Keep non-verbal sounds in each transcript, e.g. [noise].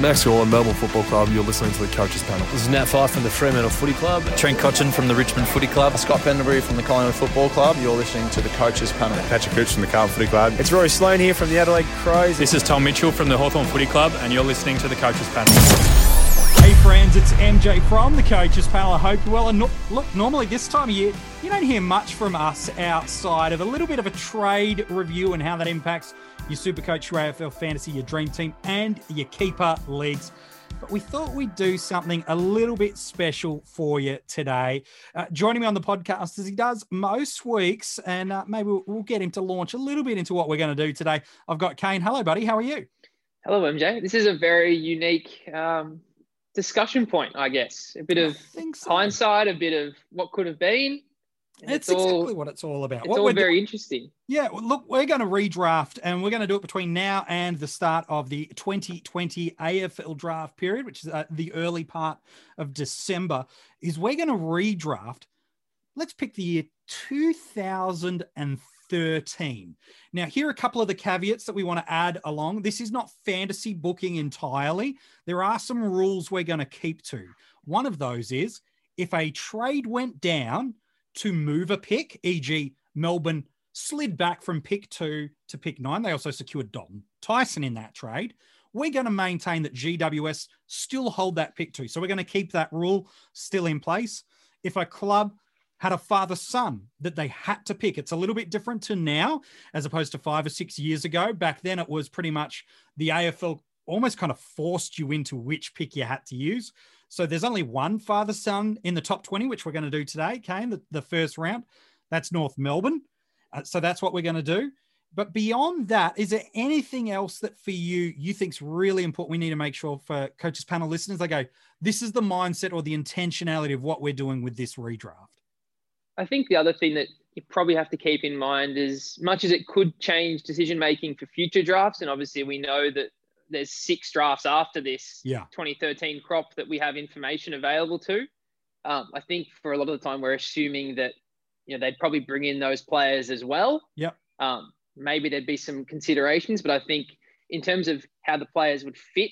Max Gawn, Melbourne Football Club. You're listening to the Coaches Panel. This is Nat Fyfe from the Fremantle Footy Club. Trent Cotchin from the Richmond Footy Club. Scott Pendlebury from the Collingwood Football Club. You're listening to the Coaches Panel. Patrick Cooch from the Carlton Footy Club. It's Rory Sloane here from the Adelaide Crows. This is Tom Mitchell from the Hawthorn Footy Club, and you're listening to the Coaches Panel. Hey friends, it's MJ from the Coaches Panel. I hope you're well. And no, look, normally this time of year, you don't hear much from us outside of a little bit of a trade review and how that impacts your Supercoach, your AFL Fantasy, your Dream Team, and your Keeper leagues. But we thought we'd do something a little bit special for you today. Uh, joining me on the podcast as he does most weeks, and uh, maybe we'll, we'll get him to launch a little bit into what we're going to do today. I've got Kane. Hello, buddy. How are you? Hello, MJ. This is a very unique um, discussion point, I guess. A bit of so. hindsight, a bit of what could have been. It's, it's exactly all, what it's all about. It's what all very interesting. Yeah, well, look, we're going to redraft and we're going to do it between now and the start of the 2020 AFL draft period, which is uh, the early part of December. Is we're going to redraft. Let's pick the year 2013. Now, here are a couple of the caveats that we want to add along. This is not fantasy booking entirely. There are some rules we're going to keep to. One of those is if a trade went down to move a pick, e.g., Melbourne slid back from pick two to pick nine. They also secured Dalton Tyson in that trade. We're going to maintain that GWS still hold that pick two. So we're going to keep that rule still in place. If a club had a father son that they had to pick, it's a little bit different to now as opposed to five or six years ago. Back then, it was pretty much the AFL almost kind of forced you into which pick you had to use. So there's only one father son in the top 20, which we're going to do today, Kane, the, the first round. That's North Melbourne. Uh, so that's what we're going to do. But beyond that, is there anything else that for you you think's really important? We need to make sure for coaches panel listeners, they go, this is the mindset or the intentionality of what we're doing with this redraft. I think the other thing that you probably have to keep in mind is much as it could change decision making for future drafts, and obviously we know that there's six drafts after this yeah. 2013 crop that we have information available to. Um, I think for a lot of the time we're assuming that you know they'd probably bring in those players as well. Yep. Um, maybe there'd be some considerations, but I think in terms of how the players would fit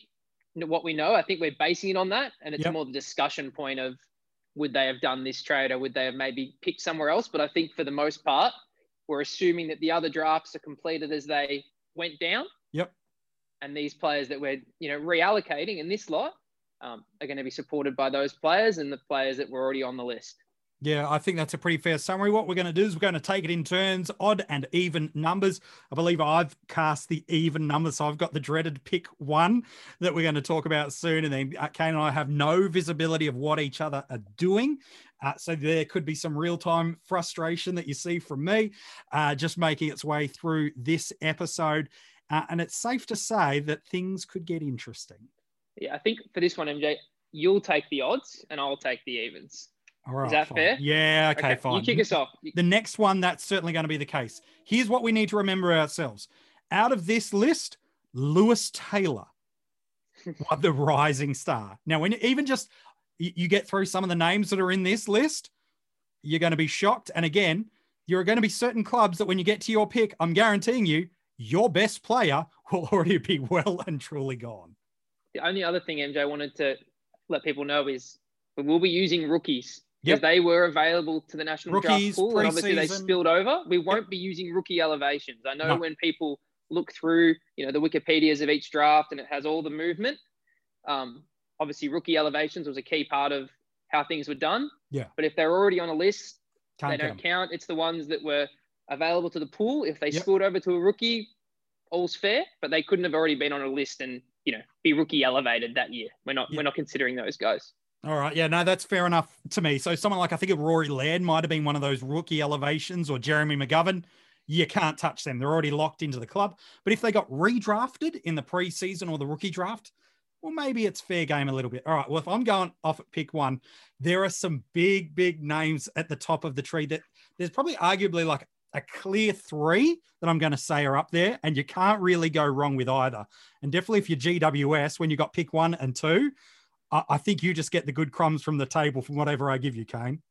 what we know, I think we're basing it on that, and it's yep. more the discussion point of would they have done this trade or would they have maybe picked somewhere else. But I think for the most part, we're assuming that the other drafts are completed as they went down. Yep. And these players that we're you know reallocating in this lot um, are going to be supported by those players and the players that were already on the list. Yeah, I think that's a pretty fair summary. What we're going to do is we're going to take it in turns, odd and even numbers. I believe I've cast the even number, so I've got the dreaded pick one that we're going to talk about soon. And then uh, Kane and I have no visibility of what each other are doing. Uh, so there could be some real time frustration that you see from me uh, just making its way through this episode. Uh, and it's safe to say that things could get interesting. Yeah, I think for this one, MJ, you'll take the odds and I'll take the evens. All right. Is that fine. fair? Yeah. Okay, okay, fine. You kick us off. The next one, that's certainly going to be the case. Here's what we need to remember ourselves. Out of this list, Lewis Taylor, [laughs] the rising star. Now, when even just you get through some of the names that are in this list, you're going to be shocked. And again, you're going to be certain clubs that when you get to your pick, I'm guaranteeing you, your best player will already be well and truly gone. The only other thing MJ wanted to let people know is we will be using rookies because yep. they were available to the national Rookies, draft pool, and obviously they spilled over. We won't yep. be using rookie elevations. I know no. when people look through, you know, the Wikipedia's of each draft and it has all the movement. Um, obviously, rookie elevations was a key part of how things were done. Yeah. But if they're already on a list, Can't they don't count. count. It's the ones that were available to the pool. If they yep. spilled over to a rookie, all's fair. But they couldn't have already been on a list and you know be rookie elevated that year. We're not we're not considering those guys. All right. Yeah, no, that's fair enough to me. So someone like I think of Rory Laird might have been one of those rookie elevations or Jeremy McGovern. You can't touch them. They're already locked into the club. But if they got redrafted in the preseason or the rookie draft, well, maybe it's fair game a little bit. All right. Well, if I'm going off at pick one, there are some big, big names at the top of the tree that there's probably arguably like a clear three that I'm going to say are up there, and you can't really go wrong with either. And definitely if you're GWS, when you got pick one and two, I, I think you just get the good crumbs from the table from whatever I give you, Kane.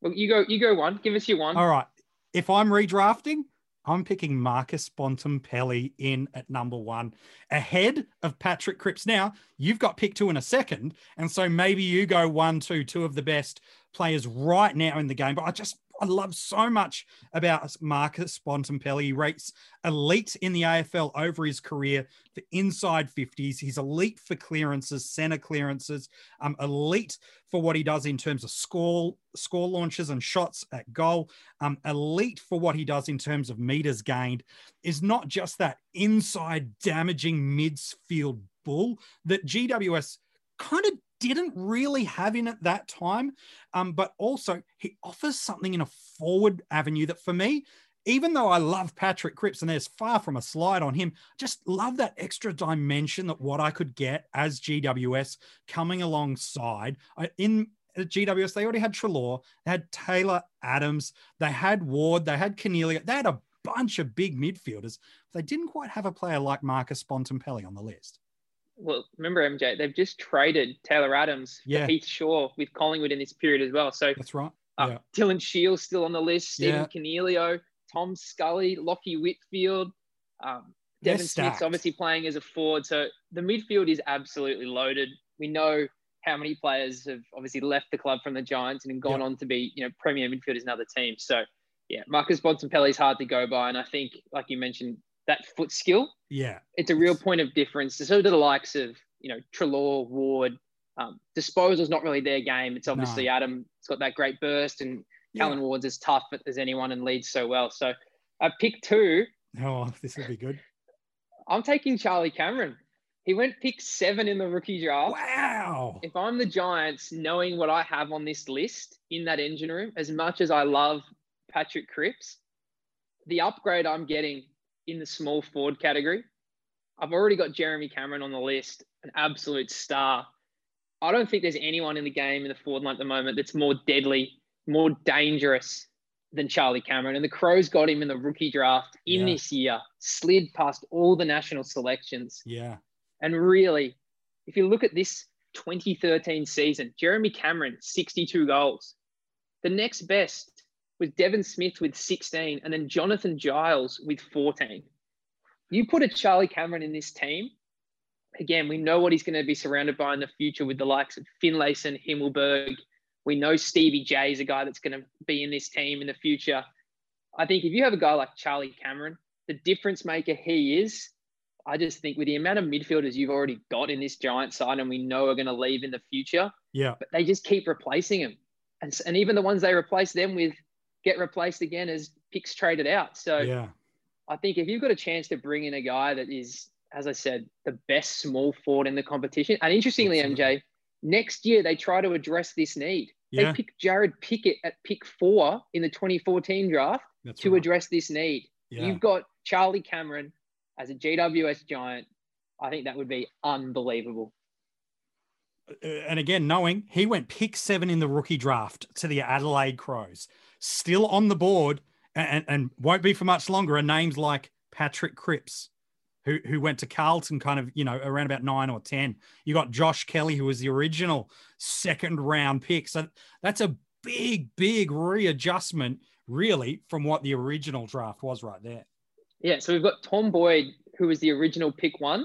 Well, you go, you go one. Give us your one. All right. If I'm redrafting, I'm picking Marcus Bontempelli in at number one, ahead of Patrick Cripps. Now, you've got pick two in a second. And so maybe you go one, two, two of the best players right now in the game. But I just I love so much about Marcus Bontempelli. He rates elite in the AFL over his career for inside 50s. He's elite for clearances, center clearances, um, elite for what he does in terms of score, score launches and shots at goal, um, elite for what he does in terms of meters gained, is not just that inside damaging midfield bull that GWS kind of didn't really have in at that time. Um, but also, he offers something in a forward avenue that for me, even though I love Patrick Cripps and there's far from a slide on him, just love that extra dimension that what I could get as GWS coming alongside. in GWS, they already had Treloar, they had Taylor Adams, they had Ward, they had Coniglio, they had a bunch of big midfielders. They didn't quite have a player like Marcus Bontempelli on the list well, remember MJ, they've just traded Taylor Adams yeah. Heath Shaw with Collingwood in this period as well. So that's right. Uh, yeah. Dylan Shiels still on the list. Stephen yeah. Coniglio, Tom Scully, Lachie Whitfield, um, Devon Smith's obviously playing as a forward. So the midfield is absolutely loaded. We know how many players have obviously left the club from the Giants and gone on to be, you know, premier midfielders in other teams. So yeah, Marcus Bontempelli is hard to go by, and I think, like you mentioned, that foot skill. Yeah. It's a real point of difference. So do the likes of, you know, Treloar, Ward. Um, disposal's not really their game. It's obviously no. Adam. It's got that great burst, and yeah. Callan Ward's as tough as anyone and leads so well. So I pick two. Oh, [laughs] this would be good. I'm taking Charlie Cameron. He went pick seven in the rookie draft. Wow. If I'm the Giants, knowing what I have on this list in that engine room, as much as I love Patrick Cripps, the upgrade I'm getting in the small forward category. I've already got Jeremy Cameron on the list, an absolute star. I don't think there's anyone in the game in the forward line at the moment that's more deadly, more dangerous than Charlie Cameron. And the Crows got him in the rookie draft in yeah. this year, slid past all the national selections. Yeah. And really, if you look at this 2013 season, Jeremy Cameron, 62 goals. The next best was Devon Smith with 16 and then Jonathan Giles with 14. You put a Charlie Cameron in this team, again, we know what he's going to be surrounded by in the future with the likes of Finlayson, Himmelberg. We know Stevie J is a guy that's going to be in this team in the future. I think if you have a guy like Charlie Cameron, the difference maker he is, I just think with the amount of midfielders you've already got in this giant side and we know are going to leave in the future, yeah, but they just keep replacing him. And, and even the ones they replace them with get replaced again as picks traded out. So yeah, I think if you've got a chance to bring in a guy that is, as I said, the best small forward in the competition, and interestingly. MJ, next year they try to address this need. Yeah. They pick Jarrod Pickett at pick four in the 2014 draft That's to right. address this need. Yeah. You've got Charlie Cameron as a GWS giant. I think that would be unbelievable. Uh, and again, knowing he went pick seven in the rookie draft to the Adelaide Crows still on the board and, and won't be for much longer are names like Patrick Cripps, who, who went to Carlton kind of, you know, around about nine or 10. You got Josh Kelly, who was the original second round pick. So that's a big, big readjustment, really, from what the original draft was right there. Yeah. So we've got Tom Boyd, who was the original pick one,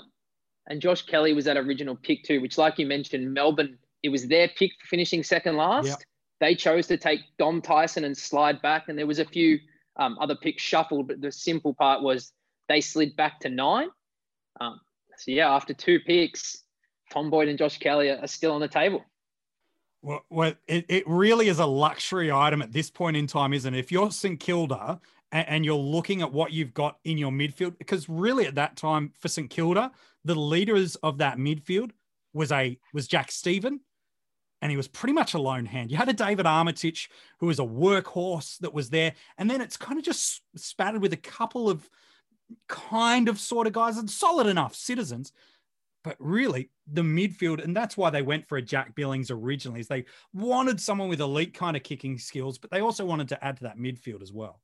and Josh Kelly was that original pick two, which, like you mentioned, Melbourne, it was their pick for finishing second last. Yep. They chose to take Dom Tyson and slide back, and there was a few um, other picks shuffled, but the simple part was they slid back to nine. Um, so yeah, after two picks, Tom Boyd and Josh Kelly are, still on the table. Well, well it, it really is a luxury item at this point in time, isn't it? If you're St Kilda and, you're looking at what you've got in your midfield, because really at that time for St Kilda, the leaders of that midfield was a was Jack Steven and he was pretty much a lone hand. You had a David Armitage who was a workhorse that was there, and then it's kind of just spattered with a couple of kind of sort of guys and solid enough citizens. But really, the midfield, and that's why they went for a Jack Billings originally, is they wanted someone with elite kind of kicking skills, but they also wanted to add to that midfield as well.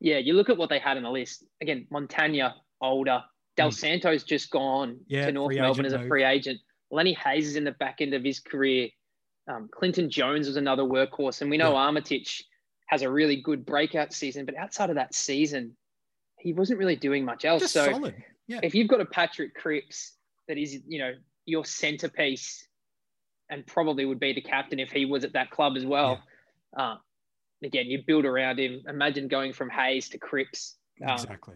Yeah, you look at what they had on the list. Again, Montagna, older. Dal mm. Santo's just gone yeah, to North Melbourne as a free agent. Lenny Hayes is in the back end of his career. Um, Clinton Jones was another workhorse, and we know yeah. Armitage has a really good breakout season. But outside of that season, he wasn't really doing much else. Just so solid. Yeah. if you've got a Patrick Cripps that is, you know, your centerpiece and probably would be the captain if he was at that club as well. Yeah. Uh, again, you build around him. Imagine going from Hayes to Cripps. Um, exactly.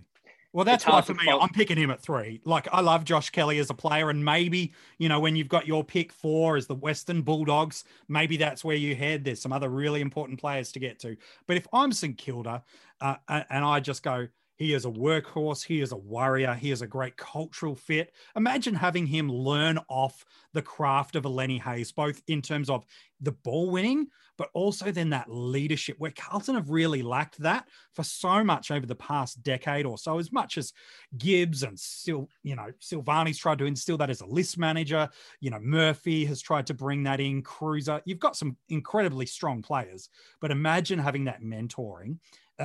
Well, that's why for me. I'm picking him at three. Like, I love Josh Kelly as a player, and maybe you know when you've got your pick four as the Western Bulldogs, maybe that's where you head. There's some other really important players to get to. But if I'm St Kilda, uh, and I just go, he is a workhorse. He is a warrior. He is a great cultural fit. Imagine having him learn off the craft of a Lenny Hayes, both in terms of the ball winning, but also then that leadership, where Carlton have really lacked that for so much over the past decade or so. As much as Gibbs and Sil, you know, Silvagni's tried to instill that as a list manager, you know, Murphy has tried to bring that in. Kreuzer, you've got some incredibly strong players, but imagine having that mentoring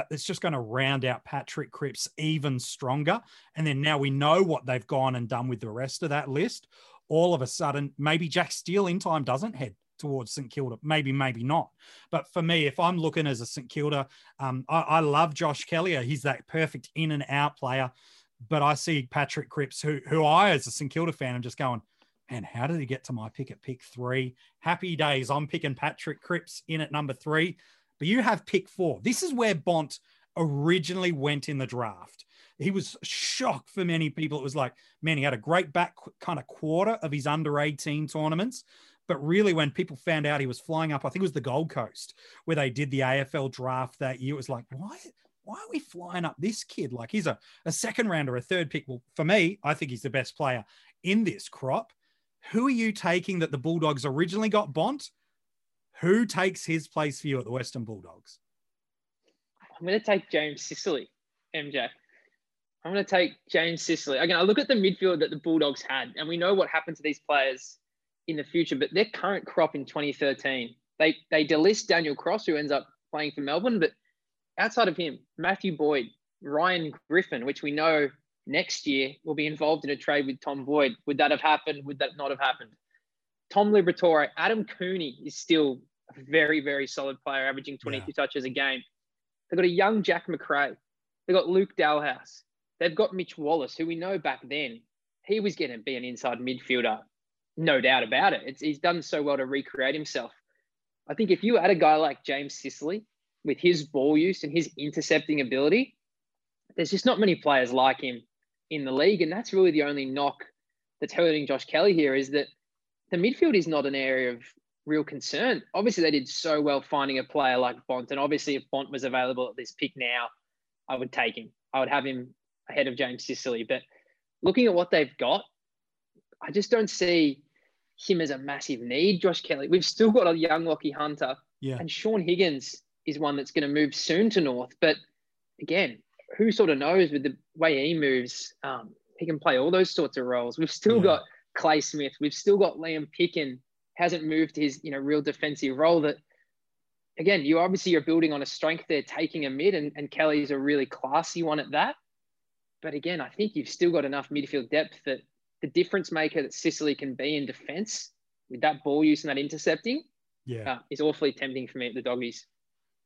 it's just going to round out Patrick Cripps even stronger. And then now we know what they've gone and done with the rest of that list. All of a sudden, maybe Jack Steele in time doesn't head towards St Kilda. Maybe, maybe not. But for me, if I'm looking as a St Kilda, um, I, I, love Josh Kelly. He's that perfect in and out player. But I see Patrick Cripps, who, who I, as a St Kilda fan, am just going, man, how did he get to my pick at pick three? Happy days. I'm picking Patrick Cripps in at number three but you have pick four. This is where Bont originally went in the draft. He was shocked for many people. It was like, man, he had a great back kind of quarter of his under 18 tournaments. But really, when people found out he was flying up, I think it was the Gold Coast where they did the AFL draft that year. It was like, why? Why are we flying up this kid? Like he's a, a second rounder, a third pick. Well, for me, I think he's the best player in this crop. Who are you taking that the Bulldogs originally got Bont? Who takes his place for you at the Western Bulldogs? I'm going to take James Sicily, MJ. I'm going to take James Sicily. Again, I look at the midfield that the Bulldogs had, and we know what happened to these players in the future, but their current crop in 2013, they, they delist Daniel Cross, who ends up playing for Melbourne, but outside of him, Matthew Boyd, Ryan Griffin, which we know next year will be involved in a trade with Tom Boyd. Would that have happened? Would that not have happened? Tom Liberatore, Adam Cooney is still a very, very solid player, averaging 22 yeah. touches a game. They've got a young Jack Macrae. They've got Luke Dahlhaus. They've got Mitch Wallis, who we know back then he was going to be an inside midfielder, no doubt about it. It's, he's done so well to recreate himself. I think if you add a guy like James Sicily with his ball use and his intercepting ability, there's just not many players like him in the league. And that's really the only knock that's hurting Josh Kelly here is that the midfield is not an area of real concern. Obviously, they did so well finding a player like Bont, and obviously, if Bont was available at this pick now, I would take him. I would have him ahead of James Sicily. But looking at what they've got, I just don't see him as a massive need. Josh Kelly, we've still got a young Lachie Hunter, yeah. and Shaun Higgins is one that's going to move soon to North. But again, who sort of knows with the way he moves, um, he can play all those sorts of roles. We've still yeah. got Clay Smith. We've still got Liam Picken, hasn't moved his you know real defensive role. That again, you obviously you're building on a strength there, taking a mid, and, and Kelly's a really classy one at that. But again, I think you've still got enough midfield depth that the difference maker that Sicily can be in defence with that ball use and that intercepting, yeah, uh, is awfully tempting for me at the doggies.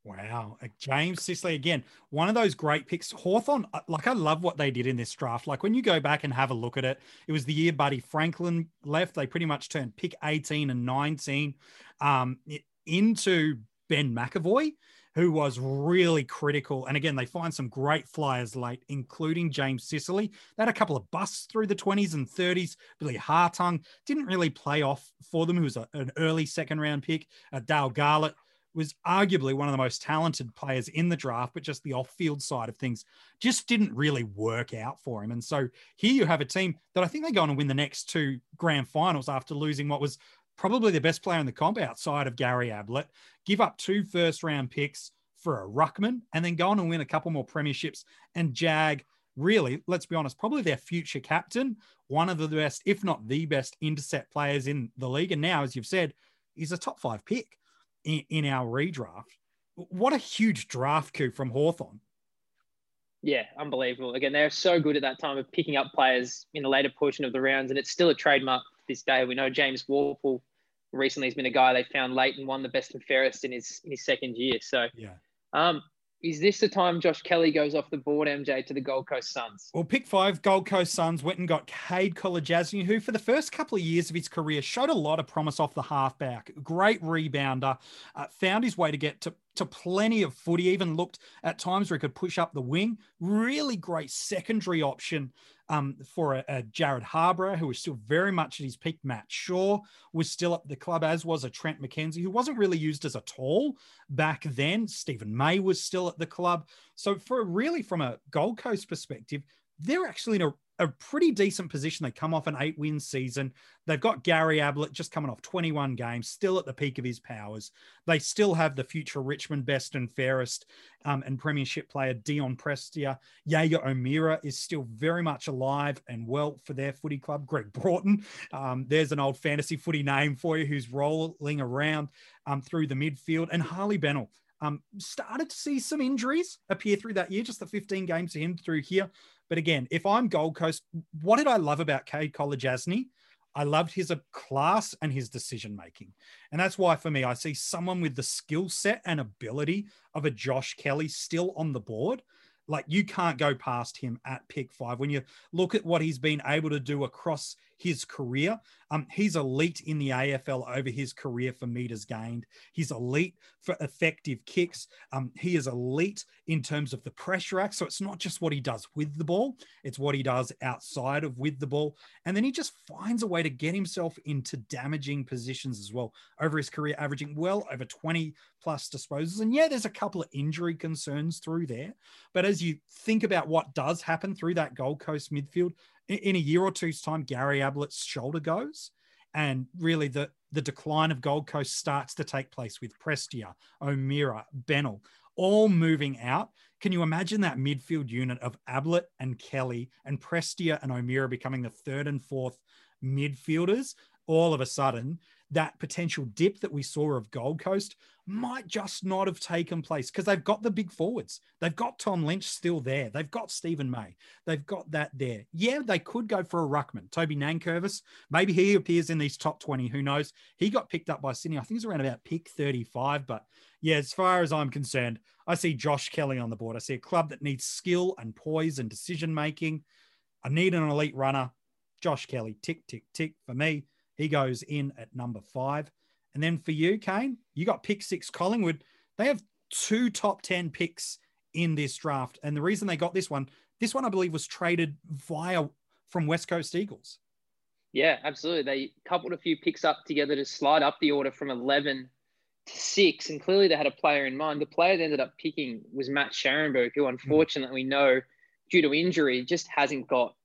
Wow. Uh, James Sicily again, one of those great picks. Hawthorn, uh, like I love what they did in this draft. Like when you go back and have a look at it, it was the year Buddy Franklin left. They pretty much turned pick 18 and 19 um, into Ben McEvoy, who was really critical. And again, they find some great flyers late, including James Sicily. They had a couple of busts through the 20s and 30s. Billy Hartung didn't really play off for them, who was a, an early second round pick. Uh, Dayle Garlett was arguably one of the most talented players in the draft, but just the off field side of things just didn't really work out for him. And so here you have a team that I think they go on and win the next two grand finals after losing what was probably the best player in the comp outside of Gary Ablett, give up two first round picks for a Ruckman, and then go on and win a couple more premierships and jag. Really, let's be honest, probably their future captain, one of the best, if not the best, intercept players in the league. And now, as you've said, he's a top five pick in, in our redraft. What a huge draft coup from Hawthorn. Yeah, unbelievable. Again, they're so good at that time of picking up players in the later portion of the rounds, and it's still a trademark this day. We know James Worpel recently has been a guy they found late and won the best and fairest in his in his second year. So yeah. Um, is this the time Josh Kelly goes off the board, MJ, to the Gold Coast Suns? Well, pick five, Gold Coast Suns went and got Kade Kolodjashnij, who for the first couple of years of his career showed a lot of promise off the halfback. Great rebounder, uh, found his way to get to, to plenty of footy, even looked at times where he could push up the wing. Really great secondary option um, for a, a Jarrod Harbrow, who was still very much at his peak. Matt Shaw was still at the club, as was a Trent McKenzie, who wasn't really used as a tall back then. Stephen May was still at the club. So, for really from a Gold Coast perspective, they're actually in a a pretty decent position. They come off an eight win season. They've got Gary Ablett just coming off 21 games, still at the peak of his powers. They still have the future Richmond best and fairest um, and premiership player Dion Prestia. Jaeger O'Meara is still very much alive and well for their footy club. Greg Broughton, um, there's an old fantasy footy name for you who's rolling around um, through the midfield. And Harley Bennell, um, started to see some injuries appear through that year, just the 15 games to him through here. But again, if I'm Gold Coast, what did I love about Kade Kolodjashnij? I loved his uh, class and his decision making. And that's why, for me, I see someone with the skill set and ability of a Josh Kelly still on the board. Like you can't go past him at pick five. When you look at what he's been able to do across his career. Um, he's elite in the AFL over his career for meters gained. He's elite for effective kicks. Um, he is elite in terms of the pressure act. So it's not just what he does with the ball, it's what he does outside of with the ball. And then he just finds a way to get himself into damaging positions as well over his career, averaging well over 20 plus disposals. And yeah, there's a couple of injury concerns through there. But as you think about what does happen through that Gold Coast midfield, in a year or two's time, Gary Ablett's shoulder goes, and really the the decline of Gold Coast starts to take place with Prestia, O'Meara, Bennell, all moving out. Can you imagine that midfield unit of Ablett and Kelly and Prestia and O'Meara becoming the third and fourth midfielders? All of a sudden, that potential dip that we saw of Gold Coast might just not have taken place because they've got the big forwards. They've got Tom Lynch still there. They've got Stephen May. They've got that there. Yeah, they could go for a ruckman. Toby Nankervis, maybe he appears in these top 20. Who knows? He got picked up by Sydney. I think it's around about pick 35. But yeah, as far as I'm concerned, I see Josh Kelly on the board. I see a club that needs skill and poise and decision making. I need an elite runner. Josh Kelly, tick, tick, tick for me. He goes in at number five. And then for you, Kane, you got pick six Collingwood. They have two top 10 picks in this draft. And the reason they got this one, this one, I believe, was traded via from West Coast Eagles. Yeah, absolutely. They coupled a few picks up together to slide up the order from 11 to six. And clearly they had a player in mind. The player they ended up picking was Matt Scharenberg, who hmm. unfortunately we know due to injury just hasn't got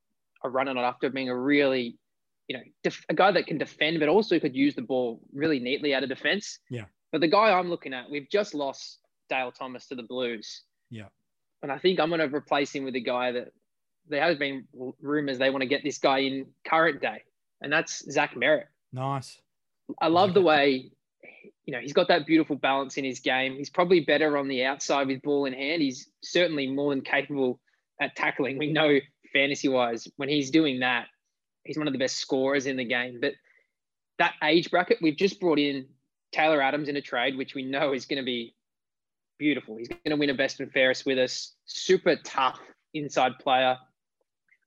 a run on it after being a really you know, def- a guy that can defend, but also could use the ball really neatly out of defense. Yeah. But the guy I'm looking at, we've just lost Dale Thomas to the Blues. Yeah. And I think I'm going to replace him with a guy that there has been rumors they want to get this guy in current day, and that's Zach Merrett. Nice. I love the way, you know, he's got that beautiful balance in his game. He's probably better on the outside with ball in hand. He's certainly more than capable at tackling. We know fantasy wise, when he's doing that, he's one of the best scorers in the game. But that age bracket, we've just brought in Taylor Adams in a trade, which we know is going to be beautiful. He's going to win a best and fairest with us. Super tough inside player.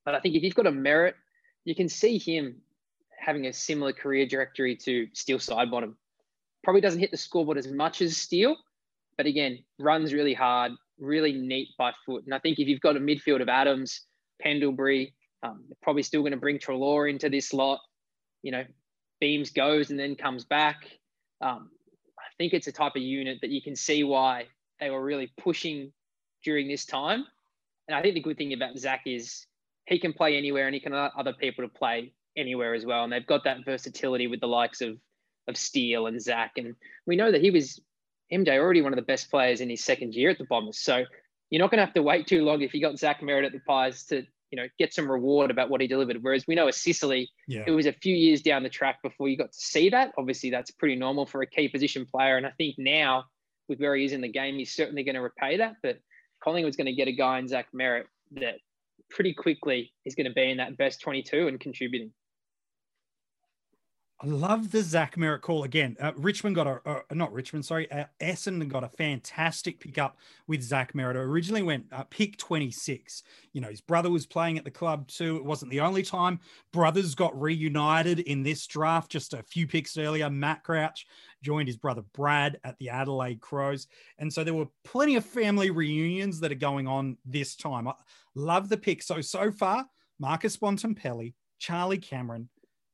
But I think if you've got a Merrett, you can see him having a similar career trajectory to Steele Sidebottom. Probably doesn't hit the scoreboard as much as Steele, but again, runs really hard, really neat by foot. And I think if you've got a midfield of Adams, Pendlebury, um, probably still going to bring Treloar into this lot. You know, Beams goes and then comes back. Um, I think it's a type of unit that you can see why they were really pushing during this time. And I think the good thing about Zach is he can play anywhere and he can allow other people to play anywhere as well. And they've got that versatility with the likes of of Steele and Zach. And we know that he was MJ already one of the best players in his second year at the Bombers. So you're not going to have to wait too long if you got Zach Merrett at the Pies to you know, get some reward about what he delivered. Whereas we know a Sicily, yeah. it was a few years down the track before you got to see that. Obviously, that's pretty normal for a key position player. And I think now, with where he is in the game, he's certainly going to repay that. But Collingwood's going to get a guy in Zach Merrett that pretty quickly is going to be in that best 22 and contributing. I love the Zach Merrett call again. Uh, Richmond got a, uh, not Richmond, sorry, uh, Essendon got a fantastic pickup with Zach Merrett. Originally went uh, pick 26. You know, his brother was playing at the club too. It wasn't the only time brothers got reunited in this draft. Just a few picks earlier, Matt Crouch joined his brother Brad at the Adelaide Crows. And so there were plenty of family reunions that are going on this time. I love the pick. So, so far, Marcus Bontempelli, Charlie Cameron,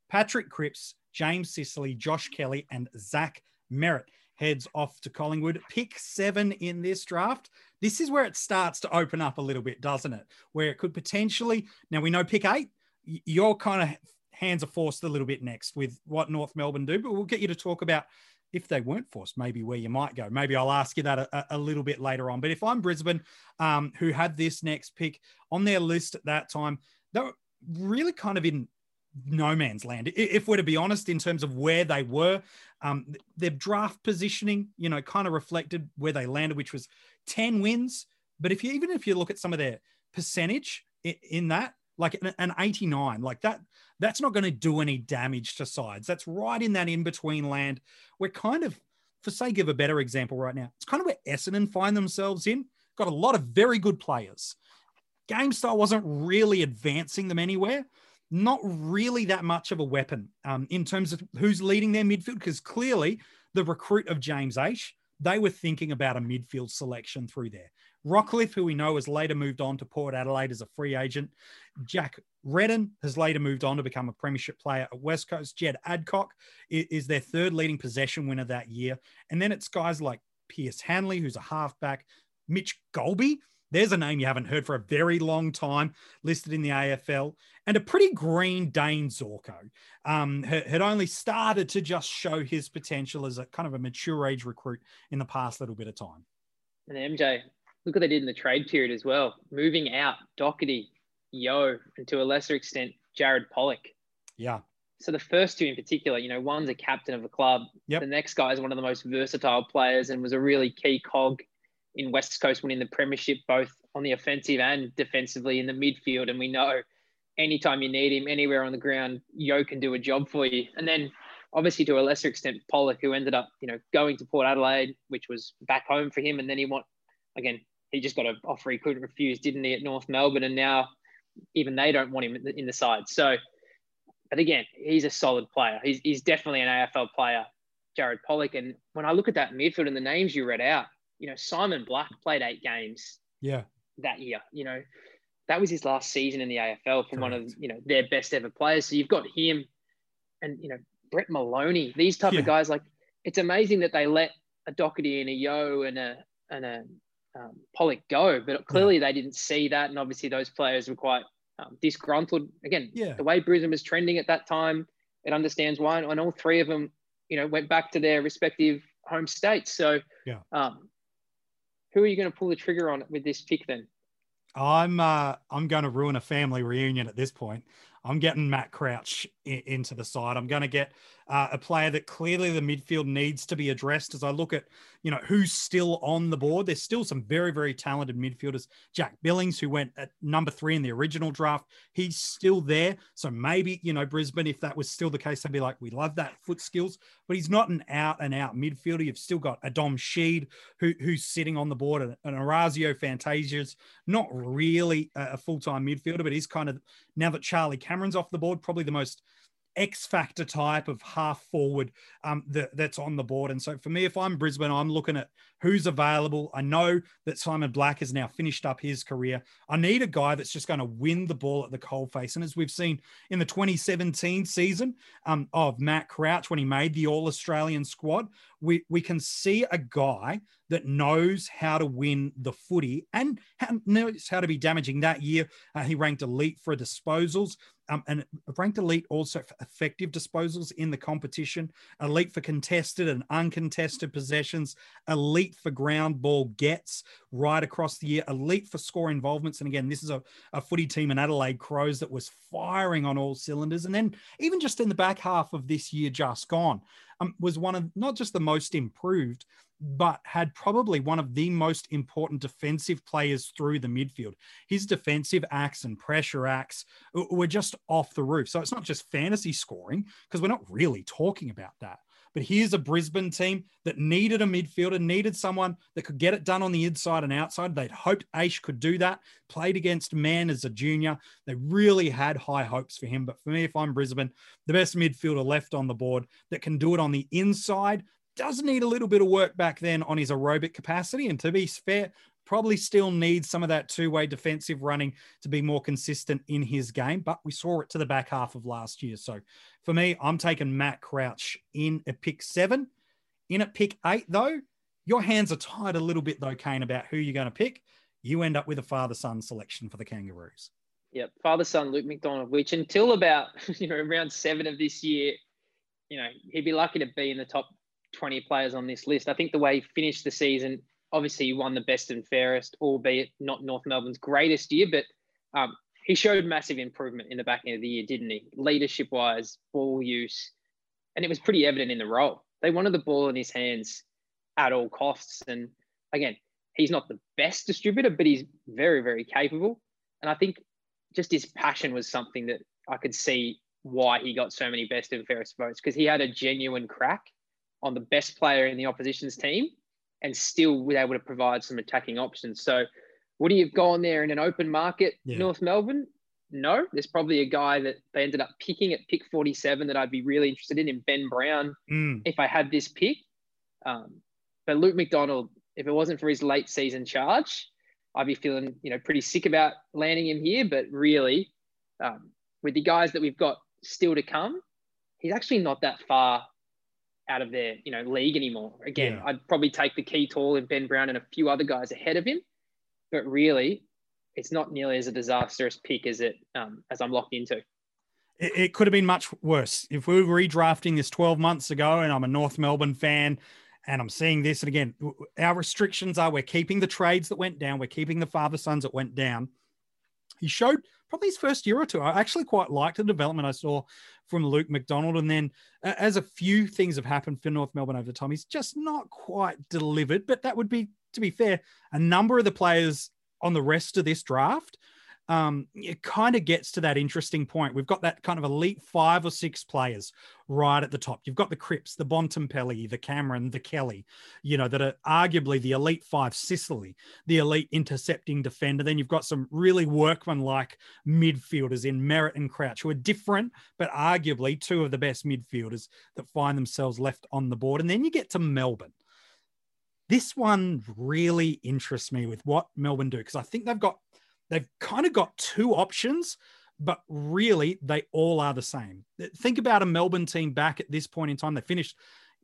Patrick Cripps, James Sicily, Josh Kelly, and Zach Merrett heads off to Collingwood. Pick seven in this draft. This is where it starts to open up a little bit, doesn't it? Where it could potentially, now we know pick eight, your kind of hands are forced a little bit next with what North Melbourne do, but we'll get you to talk about if they weren't forced, maybe where you might go. Maybe I'll ask you that a, a little bit later on. But if I'm Brisbane, um, who had this next pick on their list at that time, they were really kind of in no man's land. If we're to be honest, in terms of where they were, um, their draft positioning, you know, kind of reflected where they landed, which was 10 wins. But if you even if you look at some of their percentage in, that, like an, an 89, like that, that's not going to do any damage to sides. That's right in that in between land. We're kind of, for sake of a better example right now, it's kind of where Essendon find themselves in. Got a lot of very good players. Game style wasn't really advancing them anywhere not really that much of a weapon um, in terms of who's leading their midfield, because clearly the recruit of James Aish, they were thinking about a midfield selection through there. Rockliff, who we know has later moved on to Port Adelaide as a free agent. Jack Redden has later moved on to become a premiership player at West Coast. Jed Adcock is their third leading possession winner that year. And then it's guys like Pearce Hanley, who's a halfback, Mitch Golby, there's a name you haven't heard for a very long time, listed in the AFL, and a pretty green Dayne Zorko um, had only started to just show his potential as a kind of a mature age recruit in the past little bit of time. And MJ, look what they did in the trade period as well, moving out Docherty, Yeo, and to a lesser extent, Jared Polec. Yeah. So the first two in particular, you know, one's a captain of a club. Yep. The next guy is one of the most versatile players and was a really key cog in West Coast winning the premiership, both on the offensive and defensively in the midfield. And we know anytime you need him anywhere on the ground, Yeo can do a job for you. And then obviously to a lesser extent, Polec, who ended up, you know, going to Port Adelaide, which was back home for him. And then he want again, he just got an offer he couldn't refuse, didn't he, at North Melbourne? And now even they don't want him in the side. So, but again, he's a solid player. He's, he's definitely an AFL player, Jared Polec. And when I look at that midfield and the names you read out, you know, Simon Black played eight games. Yeah. That year, you know, that was his last season in the AFL from Correct. one of you know their best ever players. So you've got him, and you know Brent Moloney. These type yeah. of guys, like it's amazing that they let a Docherty and a Yeo and a and a um, Polec go, but clearly yeah. they didn't see that, and obviously those players were quite um, disgruntled. Again, yeah. the way Brisbane was trending at that time, it understands why, and all three of them, you know, went back to their respective home states. So, yeah. Um, who are you going to pull the trigger on with this pick then? I'm uh, I'm going to ruin a family reunion at this point. I'm getting Matt Crouch in, into the side. I'm going to get uh, a player that clearly the midfield needs to be addressed. As I look at, you know, who's still on the board, there's still some very, very talented midfielders. Jack Billings, who went at number three in the original draft, he's still there. So maybe, you know, Brisbane, if that was still the case, they'd be like, we love that foot skills, but he's not an out and out midfielder. You've still got a Dom Sheed who, who's sitting on the board, and an Orazio Fantasia's not really a, a full time midfielder, but he's kind of now that Charlie Cameron's off the board, probably the most X factor type of half forward um, that, that's on the board. And so for me, if I'm Brisbane, I'm looking at who's available. I know that Simon Black has now finished up his career. I need a guy that's just going to win the ball at the coalface. And as we've seen in the 2017 season um, of Matt Crouch when he made the All Australian squad, we, we can see a guy that knows how to win the footy and knows how to be damaging. That year, uh, he ranked elite for disposals um, and ranked elite also for effective disposals in the competition, elite for contested and uncontested possessions, elite for ground ball gets right across the year, elite for score involvements. And again, this is a, a footy team in Adelaide Crows that was firing on all cylinders. And then even just in the back half of this year, just gone, um, was one of not just the most improved, but had probably one of the most important defensive players through the midfield. His defensive acts and pressure acts were just off the roof. So it's not just fantasy scoring, because we're not really talking about that. But here's a Brisbane team that needed a midfielder, needed someone that could get it done on the inside and outside. They'd hoped Aish could do that. Played against Man as a junior. They really had high hopes for him. But for me, if I'm Brisbane, the best midfielder left on the board that can do it on the inside does need a little bit of work back then on his aerobic capacity. And to be fair, probably still needs some of that two way defensive running to be more consistent in his game. But we saw it to the back half of last year. So for me, I'm taking Matt Crouch in at pick seven. In at pick eight, though, your hands are tied a little bit, though, Kane, about who you're going to pick. You end up with a father son selection for the Kangaroos. Yep, father son Luke McDonald, which until about [laughs] you know around seven of this year, you know he'd be lucky to be in the top 20 players on this list. I think the way he finished the season, obviously he won the best and fairest, albeit not North Melbourne's greatest year, but um, he showed massive improvement in the back end of the year, didn't he? Leadership wise, ball use, and it was pretty evident in the role. They wanted the ball in his hands at all costs. And again, he's not the best distributor, but he's very, very capable. And I think just his passion was something that I could see why he got so many best and fairest votes because he had a genuine crack on the best player in the opposition's team and still was able to provide some attacking options. So would he have gone there in an open market, yeah. North Melbourne? No, there's probably a guy that they ended up picking at pick 47 that I'd be really interested in, in Ben Brown, mm. if I had this pick. Um, but Luke McDonald, if it wasn't for his late season charge, I'd be feeling, you know, pretty sick about landing him here. But really, um, with the guys that we've got still to come, he's actually not that far out of their, you know, league anymore. Again, yeah. I'd probably take the key tall and Ben Brown and a few other guys ahead of him but really, it's not nearly as a disastrous pick as it um, as I'm locked into. It, it could have been much worse if we were redrafting this 12 months ago, and I'm a North Melbourne fan. And I'm seeing this. And again, our restrictions are we're keeping the trades that went down, we're keeping the father sons that went down. He showed probably his first year or two. I actually quite liked the development I saw from Luke McDonald. And then, uh, as a few things have happened for North Melbourne over time, he's just not quite delivered. But that would be to be fair, a number of the players on the rest of this draft, um, it kind of gets to that interesting point. We've got that kind of elite five or six players right at the top. You've got the Cripps, the Bontempelli, the Cameron, the Kelly, you know, that are arguably the elite five, Sicily, the elite intercepting defender. Then you've got some really workman-like midfielders in Merrett and Crouch, who are different, but arguably two of the best midfielders that find themselves left on the board. And then you get to Melbourne. This one really interests me with what Melbourne do because I think they've got they've kind of got two options, but really they all are the same. Think about a Melbourne team back at this point in time. They finished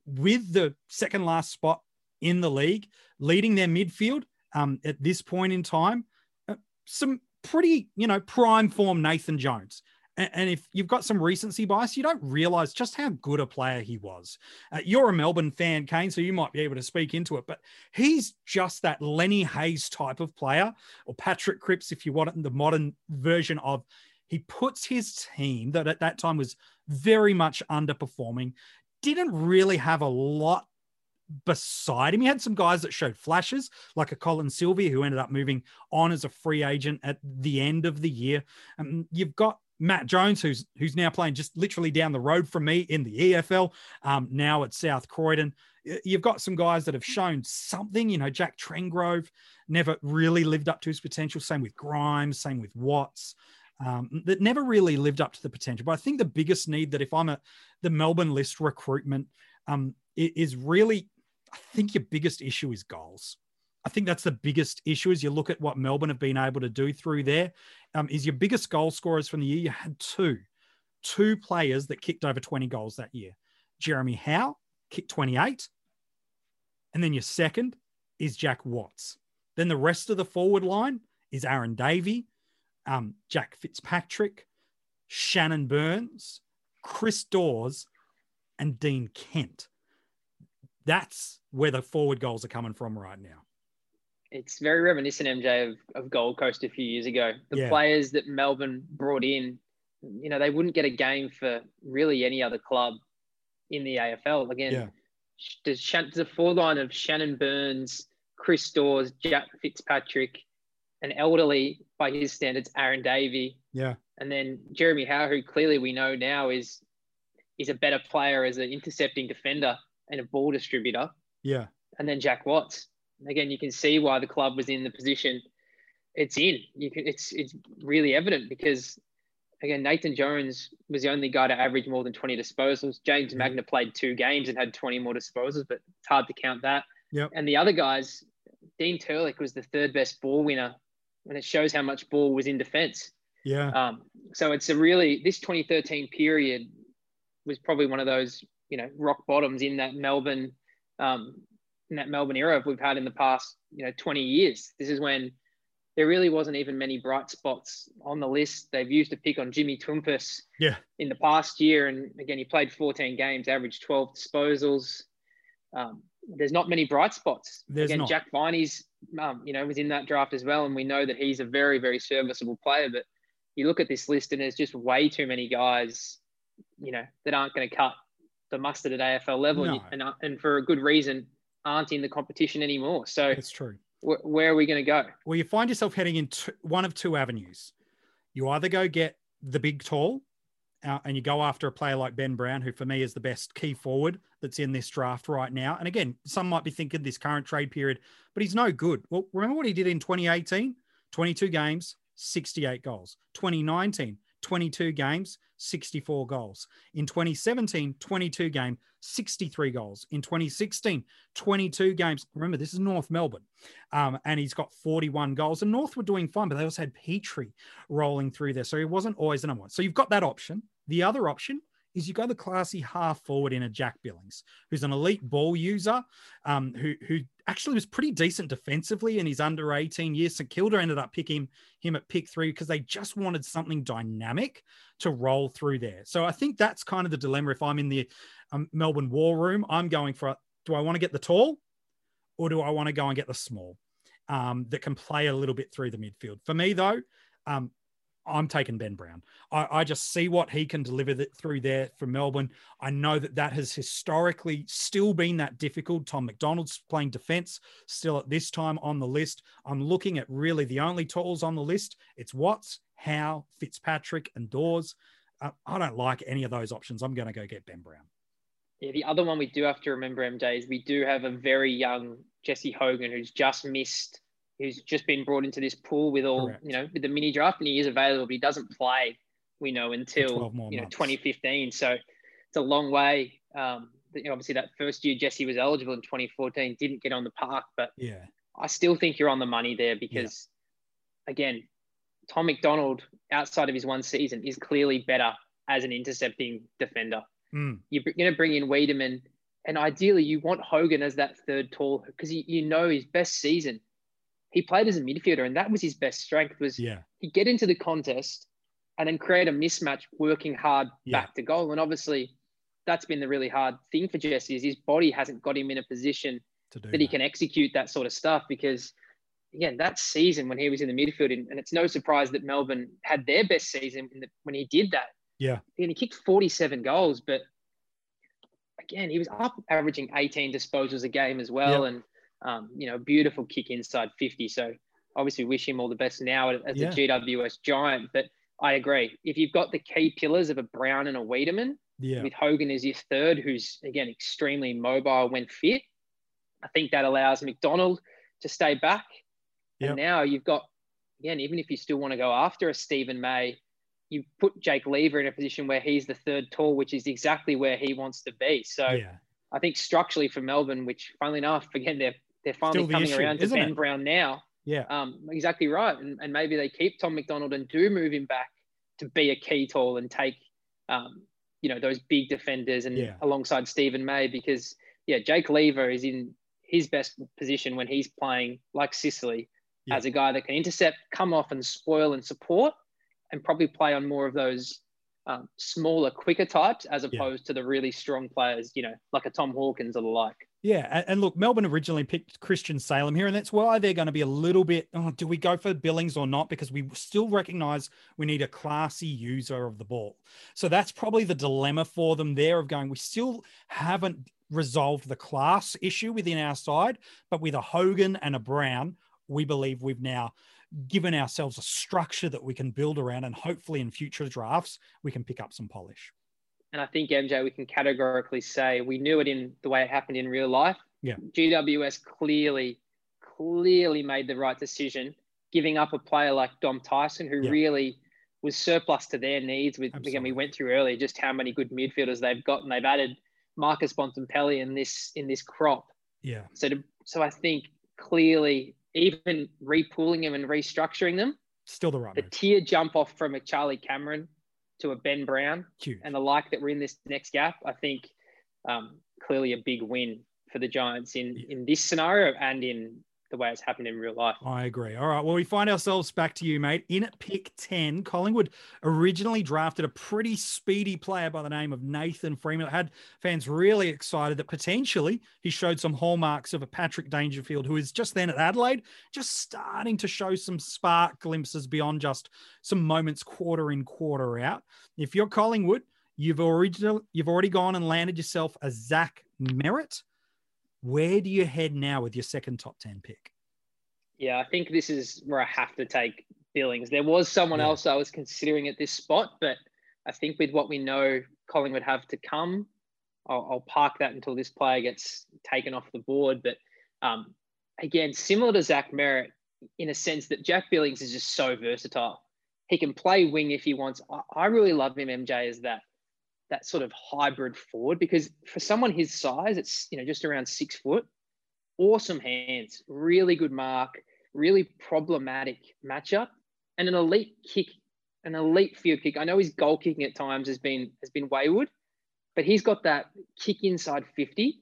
with the second last spot in the league, leading their midfield um, at this point in time. Uh, some pretty, you know, prime form Nathan Jones. And if you've got some recency bias, you don't realize just how good a player he was. Uh, you're a Melbourne fan, Kane, so you might be able to speak into it, but he's just that Lenny Hayes type of player, or Patrick Cripps, if you want it in the modern version of. He puts his team that at that time was very much underperforming, didn't really have a lot beside him. He had some guys that showed flashes, like a Colin Sylvia, who ended up moving on as a free agent at the end of the year. And you've got Matt Jones, who's who's now playing just literally down the road from me in the EFL, um, now at South Croydon. You've got some guys that have shown something. You know, Jack Trengove never really lived up to his potential. Same with Grimes. Same with Watts. Um, that never really lived up to the potential. But I think the biggest need that if I'm at the Melbourne list recruitment um, is really, I think your biggest issue is goals. I think that's the biggest issue as you look at what Melbourne have been able to do through there. Um, is your biggest goal scorers from the year? You had two, two players that kicked over 20 goals that year. Jeremy Howe kicked 28. And then your second is Jack Watts. Then the rest of the forward line is Aaron Davey, um, Jack Fitzpatrick, Shannon Byrnes, Chris Dawes, and Dean Kent. That's where the forward goals are coming from right now it's very reminiscent, MJ, of, of Gold Coast a few years ago. The yeah. players that Melbourne brought in, you know, they wouldn't get a game for really any other club in the AFL. Again, yeah. There's, there's a four line of Shannon Byrnes, Chris Dawes, Jack Fitzpatrick, an elderly by his standards, Aaron Davey. Yeah. And then Jeremy Howe, who clearly we know now is is a better player as an intercepting defender and a ball distributor. Yeah. And then Jack Watts. Again, you can see why the club was in the position it's in. You can it's it's really evident because again, Nathan Jones was the only guy to average more than 20 disposals. James mm-hmm. Magner played two games and had 20 more disposals, but it's hard to count that. Yep. And the other guys, Dean Terlich was the third best ball winner, and it shows how much ball was in defense. Yeah. Um, so it's a really this 2013 period was probably one of those you know rock bottoms in that Melbourne um, in that Melbourne era we've had in the past you know 20 years. This is when there really wasn't even many bright spots on the list. They've used a pick on Jimmy Toumpas yeah. in the past year. And again, he played 14 games, averaged 12 disposals. Um, there's not many bright spots. There's again, not. Jack Viney's, um, you know, was in that draft as well. And we know that he's a very, very serviceable player. But you look at this list and there's just way too many guys, you know, that aren't going to cut the mustard at AFL level. No. And, and, and for a good reason, aren't in the competition anymore. So it's true wh- where are we going to go? Well, you find yourself heading in one of two avenues. You either go get the big tall, uh, and you go after a player like Ben Brown, who for me is the best key forward that's in this draft right now. And again, some might be thinking this current trade period, but he's no good. Well, remember what he did in 2018? 22 games, 68 goals. 2019, 22 games, 64 goals. In 2017, 22 game, 63 goals. In 2016, 22 games. Remember, this is North Melbourne. Um, and he's got 41 goals. And North were doing fine, but they also had Petrie rolling through there. So he wasn't always the number one. So you've got that option. The other option is you go the classy half forward in a Jack Billings, who's an elite ball user, um, who who actually was pretty decent defensively in his under 18 years. St Kilda ended up picking him at pick three because they just wanted something dynamic to roll through there. So I think that's kind of the dilemma. If I'm in the um, Melbourne War Room, I'm going for do I want to get the tall or do I want to go and get the small um, that can play a little bit through the midfield? For me, though, um, I'm taking Ben Brown. I, I, just see what he can deliver through there for Melbourne. I know that that has historically still been that difficult. Tom McDonald's playing defense still at this time on the list. I'm looking at really the only tools on the list. It's Watts, Howe, Fitzpatrick, and Dawes. Uh, I don't like any of those options. I'm going to go get Ben Brown. Yeah, the other one we do have to remember, MJ, is we do have a very young Jesse Hogan who's just missed who's just been brought into this pool with all Correct. you know with the mini draft and he is available but he doesn't play we know until you know 2015 so it's a long way um, obviously that first year jesse was eligible in 2014 didn't get on the park but yeah i still think you're on the money there because yeah. again tom mcdonald outside of his one season is clearly better as an intercepting defender mm. you're going to bring in Weideman, and ideally you want hogan as that third tall because you, you know his best season he played as a midfielder, and that was his best strength. Was yeah. he get into the contest and then create a mismatch, working hard yeah. back to goal. And obviously, that's been the really hard thing for Jesse is his body hasn't got him in a position that, that, he can execute that sort of stuff. Because again, that season when he was in the midfield, and it's no surprise that Melbourne had their best season the, when he did that. Yeah, and he kicked 47 goals, but again, he was up averaging 18 disposals a game as well, and um, you know, beautiful kick inside 50. So obviously wish him all the best now as yeah. a GWS giant. But I agree. If you've got the key pillars of a Brown and a Weideman, yeah. with Hogan as your third, who's again extremely mobile when fit, I think that allows McDonald to stay back. Yep. And now you've got, again, even if you still want to go after a Stephen May, you put Jake Lever in a position where he's the third tall, which is exactly where he wants to be. So yeah. I think structurally for Melbourne, which funnily enough, again, they're they're finally the coming issue, around to Ben it? Brown now. Yeah. Um, exactly right. And, and maybe they keep Tom McDonald and do move him back to be a key tall and take, um, you know, those big defenders and yeah. alongside Stephen May because, yeah, Jake Lever is in his best position when he's playing like Sicily yeah. as a guy that can intercept, come off and spoil and support and probably play on more of those um, smaller, quicker types as opposed yeah. to the really strong players, you know, like a Tom Hawkins or the like. Yeah, and, look, Melbourne originally picked Christian Salem here, and that's why they're going to be a little bit. Oh, do we go for Billings or not? Because we still recognise we need a classy user of the ball. So that's probably the dilemma for them there of going. We still haven't resolved the class issue within our side, but with a Hogan and a Brown, we believe we've now given ourselves a structure that we can build around, and hopefully in future drafts we can pick up some polish. And I think MJ, we can categorically say we knew it in the way it happened in real life. Yeah, GWS clearly, clearly made the right decision, giving up a player like Dom Tyson, who Yeah. really was surplus to their needs. With again, we went through earlier just how many good midfielders they've got, and they've added Marcus Bontempelli in this in this crop. yeah, So, to, so I think clearly, even repooling them and restructuring them, still the right the move. tier jump off from a Charlie Cameron to a Ben Brown Huge. and the like that we're in this next gap, I think um, clearly a big win for the Giants in in this scenario and in the way it's happened in real life. I agree. All right. Well, we find ourselves back to you, mate. In pick 10, Collingwood originally drafted a pretty speedy player by the name of Nathan Freeman. It had fans really excited that potentially he showed some hallmarks of a Patrick Dangerfield, who is just then at Adelaide, just starting to show some spark glimpses beyond just some moments quarter in, quarter out. If you're Collingwood, you've original, you've already gone and landed yourself a Zach Merrett. Where do you head now with your second top 10 pick? Yeah, I think this is where I have to take Billings. There was someone Yeah. else I was considering at this spot, but I think with what we know Collingwood have to come, I'll, I'll park that until this player gets taken off the board. But um, again, similar to Zach Merrett, in a sense that Jack Billings is just so versatile. He can play wing if he wants. I, I really love him, MJ, as that that sort of hybrid forward because for someone his size, it's you know just around six foot. Awesome hands, really good mark, really problematic matchup, and an elite kick, an elite field kick. I know his goal kicking at times has been has been wayward, but he's got that kick inside 50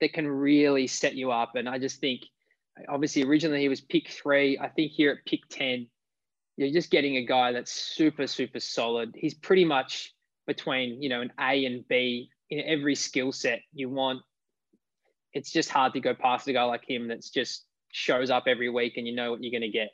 that can really set you up. And I just think obviously originally he was pick three. I think here at pick 10, you're just getting a guy that's super, super solid. He's pretty much between, you know, an A and B in every skill set you want. It's just hard to go past a guy like him that's just shows up every week and you know what you're going to get.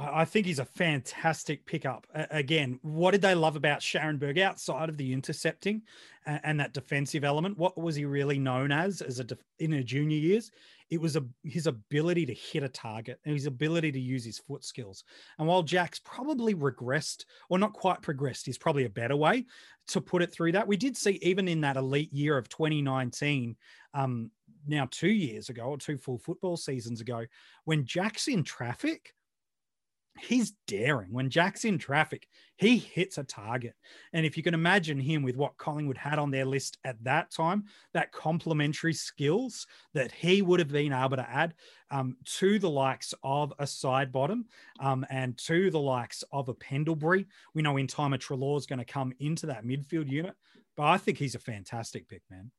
I think he's a fantastic pickup. Again, what did they love about Scharenberg outside of the intercepting and, that defensive element? What was he really known as as a in her junior years? It was a, his ability to hit a target and his ability to use his foot skills. And while Jack's probably regressed, or not quite progressed, is probably a better way to put it through that. We did see even in that elite year of 2019, um, now two years ago or two full football seasons ago, when Jack's in traffic he's daring. When Jack's in traffic, he hits a target. And if you can imagine him with what Collingwood had on their list at that time, that complementary skills that he would have been able to add um, to the likes of a Sidebottom um, and to the likes of a Pendlebury. We know in time a Treloar is going to come into that midfield unit, but I think he's a fantastic pick, man.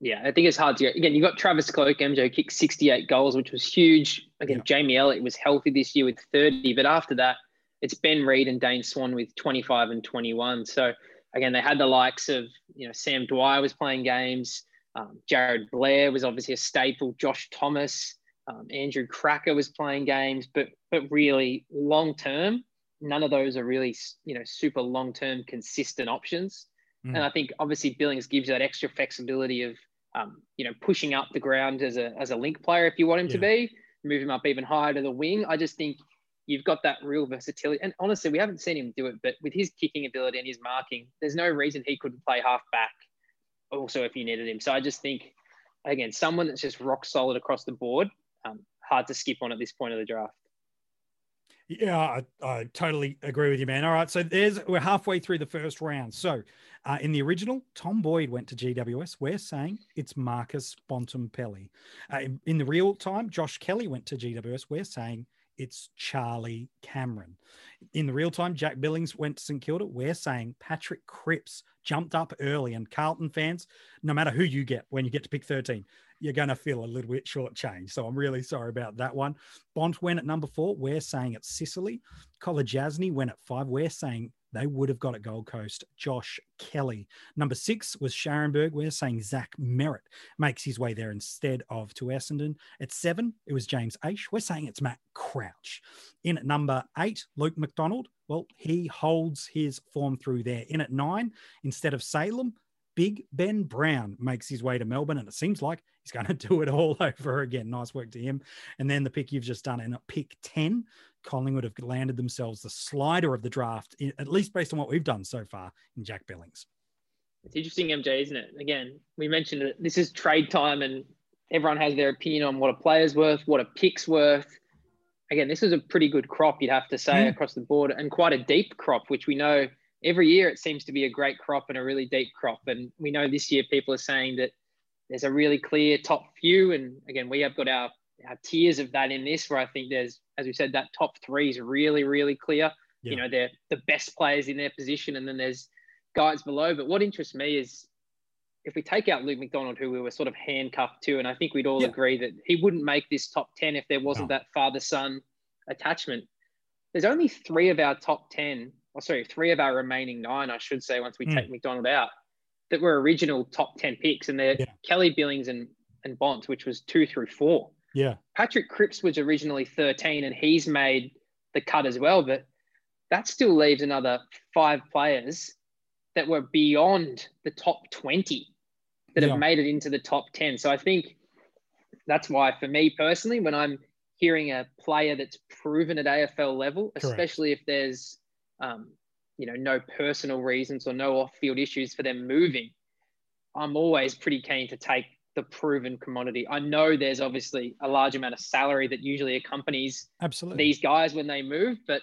Yeah, I think it's hard to go. Again, you got Travis Cloke, MJ kicked 68 goals, which was huge. Again, Yeah. Jamie Elliott was healthy this year with 30, but after that, it's Ben Reid and Dane Swan with 25 and 21. So again, they had the likes of you know Sam Dwyer was playing games. Um, Jarrod Blair was obviously a staple. Josh Thomas, um, Andrew Krakouer was playing games, but but really long term, none of those are really you know super long term consistent options. Mm. And I think obviously Billings gives you that extra flexibility of um, you know pushing up the ground as a as a link player if you want him to be, move him up even higher to the wing. I just think you've got that real versatility. And honestly, we haven't seen him do it, but with his kicking ability and his marking, there's no reason he couldn't play half back. Also, if you needed him, so I just think again someone that's just rock solid across the board. Um, hard to skip on at this point of the draft. Yeah, I, I totally agree with you, man. All right, so there's we're halfway through the first round. So, uh, in the original, Tom Boyd went to GWS. We're saying it's Marcus Bontempelli. Uh, in, in the real time, Josh Kelly went to GWS. We're saying it's Charlie Cameron. In the real time, Jack Billings went to St Kilda. We're saying Patrick Cripps jumped up early. And Carlton fans, no matter who you get when you get to pick 13, you're going to feel a little bit shortchanged. So I'm really sorry about that one. Bont went at number four. We're saying it's Sicily. Kolodjashnij went at five. We're saying they would have got at Gold Coast. Josh Kelly. Number six was Scharenberg. We're saying Zach Merrett makes his way there instead of to Essendon. At seven, it was James Aish. We're saying it's Matt Crouch. In at number eight, Luke McDonald. Well, he holds his form through there. In at nine, instead of Salem, Big Ben Brown makes his way to Melbourne, and it seems like he's going [laughs] to do it all [laughs] over again. Nice work to him. And then the pick you've just done, and at pick 10, Collingwood have landed themselves the slider of the draft, at least based on what we've done so far in Jack Billings. It's interesting, MJ, isn't it? Again, we mentioned that this is trade time and everyone has their opinion on what a player's worth, what a pick's worth. Again, this is a pretty good crop, you'd have to say, mm. across the board, and quite a deep crop, which we know every year it seems to be a great crop and a really deep crop. And we know this year people are saying that there's a really clear top few. And again, we have got our, our tiers of that in this, where I think there's, as we said, that top three is really, really clear. Yeah. You know, they're the best players in their position, and then there's guys below. But what interests me is if we take out Luke McDonald, who we were sort of handcuffed to, and I think we'd all yeah. agree that he wouldn't make this top 10 if there wasn't no. that father son attachment. There's only three of our top 10 oh, sorry, three of our remaining nine, I should say, once we mm. take McDonald out, that were original top 10 picks. And they're yeah. Kelly Billings and, and Bont, which was two through four. Yeah. Patrick Cripps was originally 13 and he's made the cut as well. But that still leaves another five players that were beyond the top 20 that yeah. have made it into the top 10. So I think that's why, for me personally, when I'm hearing a player that's proven at AFL level, Correct. especially if there's um, you know, no personal reasons or no off-field issues for them moving, I'm always pretty keen to take the proven commodity. I know there's obviously a large amount of salary that usually accompanies absolutely these guys when they move, but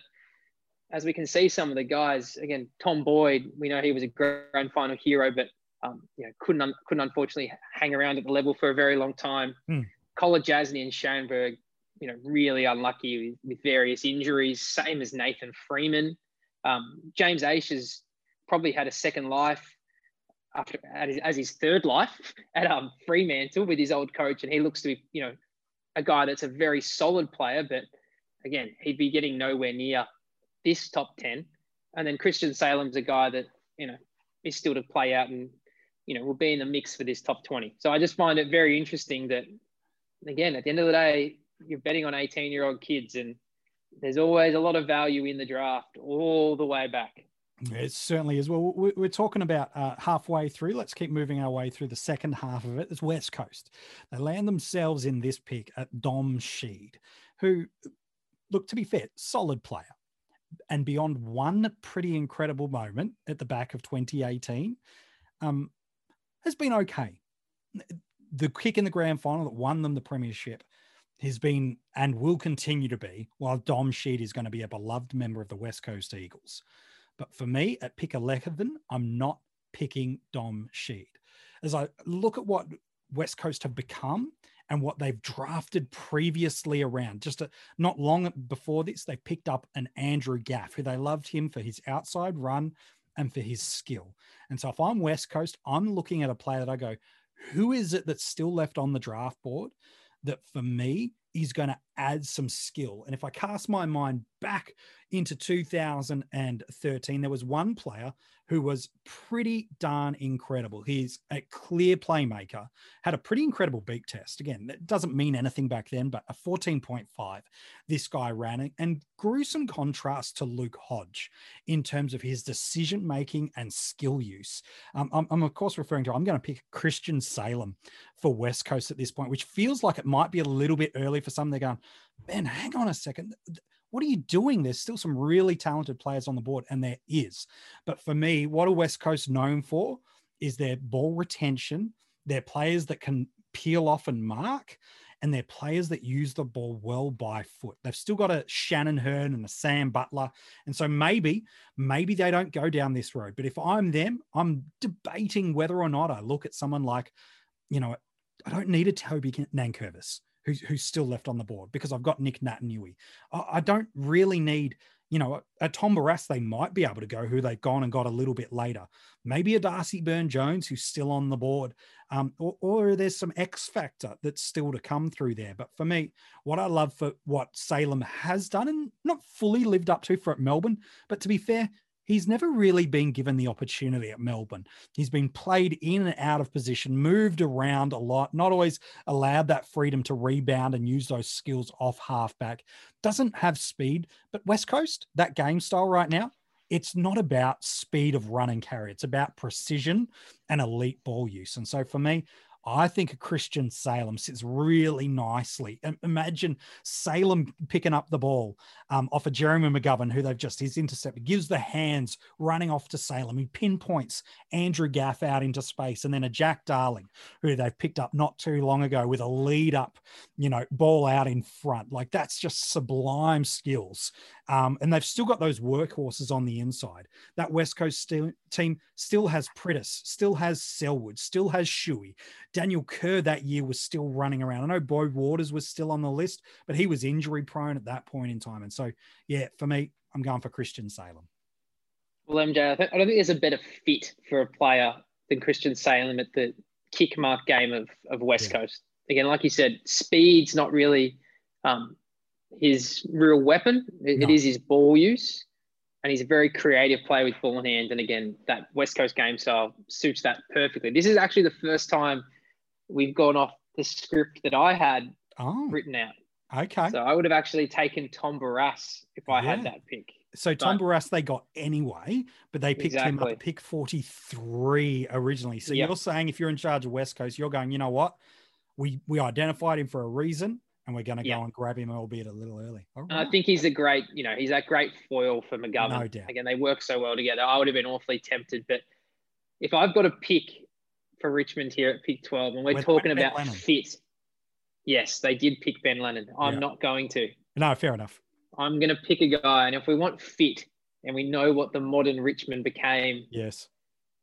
as we can see, some of the guys again, Tom Boyd, we know he was a grand final hero, but um, you know couldn't couldn't unfortunately hang around at the level for a very long time. Hmm. Kolodjashnij and Scharenberg, you know, really unlucky with, with various injuries. Same as Nathan Freeman. Um, James Aish has probably had a second life after as his third life [laughs] at um, Fremantle with his old coach, and he looks to be, you know, a guy that's a very solid player. But again, he'd be getting nowhere near this top ten. And then Christian Salem's a guy that you know is still to play out and you know will be in the mix for this top twenty. So I just find it very interesting that again, at the end of the day, you're betting on 18 year old kids and there's always a lot of value in the draft all the way back. It certainly is. Well, we're talking about uh, halfway through. Let's keep moving our way through the second half of it. It's West Coast. They land themselves in this pick at Dom Sheed, who, look, to be fair, solid player. And beyond one pretty incredible moment at the back of 2018, um, has been okay. The kick in the grand final that won them the premiership has been and will continue to be, while Dom Sheed is going to be a beloved member of the West Coast Eagles. But for me, at pick 11, I'm not picking Dom Sheed. As I look at what West Coast have become and what they've drafted previously around, just a, not long before this, they picked up an Andrew Gaff, who they loved him for his outside run and for his skill. And so if I'm West Coast, I'm looking at a player that I go, who is it that's still left on the draft board that for me is going to add some skill. And if I cast my mind back into 2013, there was one player who was pretty darn incredible. He's a clear playmaker, had a pretty incredible beep test. Again, that doesn't mean anything back then, but a 14.5 this guy ran and gruesome contrast to Luke Hodge in terms of his decision making and skill use. Um, I'm, I'm, of course, referring to, I'm going to pick Christian Salem for West Coast at this point, which feels like it might be a little bit early for some. They're going, man, hang on a second what are you doing? There's still some really talented players on the board, and there is. But for me, what are West Coast known for is their ball retention, their players that can peel off and mark, and they're players that use the ball well by foot. They've still got a Shannon Hurn and a Sam Butler. And so maybe, maybe they don't go down this road. But if I'm them, I'm debating whether or not I look at someone like, you know, I don't need a Toby Nankervis who's, who's still left on the board because I've got Nic Naitanui. I, I don't really need, you know, a Tom Barrass, they might be able to go who they've gone and got a little bit later. Maybe a Darcy Byrne Jones who's still on the board. Um, or, or there's some X factor that's still to come through there. But for me, what I love for what Salem has done and not fully lived up to for at Melbourne, but to be fair, he's never really been given the opportunity at Melbourne. He's been played in and out of position, moved around a lot, not always allowed that freedom to rebound and use those skills off halfback. Doesn't have speed, but West Coast, that game style right now, it's not about speed of run and carry. It's about precision and elite ball use. And so for me, I think a Christian Salem sits really nicely. Imagine Salem picking up the ball um, off of Jeremy McGovern, who they've just his intercept gives the hands running off to Salem. He pinpoints Andrew Gaff out into space, and then a Jack Darling, who they've picked up not too long ago with a lead up, you know, ball out in front. Like that's just sublime skills. Um, and they've still got those workhorses on the inside. That West Coast still, team still has Priddis, still has Selwood, still has Shuey. Daniel Kerr that year was still running around. I know Beau Waters was still on the list, but he was injury prone at that point in time. And so, yeah, for me, I'm going for Christian Salem. Well, MJ, I, th- I don't think there's a better fit for a player than Christian Salem at the kick mark game of, of West yeah. Coast. Again, like you said, speed's not really um, his real weapon. It, no. it is his ball use. And he's a very creative player with ball in hand. And again, that West Coast game style suits that perfectly. This is actually the first time we've gone off the script that I had oh, written out. Okay. So I would have actually taken Tom Barrass if I yeah. had that pick. So Tom but, Barrass they got anyway, but they picked exactly. him up at pick 43 originally. So yep. you're saying if you're in charge of West Coast, you're going, you know what? We we identified him for a reason and we're going to yep. go and grab him, albeit a little early. Right. I think he's a great, you know, he's that great foil for McGovern. No doubt. Again, they work so well together. I would have been awfully tempted, but if I've got a pick for Richmond here at pick 12, and we're, we're talking about Lennon. fit, yes, they did pick Ben Lennon. I'm yeah. not going to. No, fair enough. I'm going to pick a guy, and if we want fit, and we know what the modern Richmond became, yes,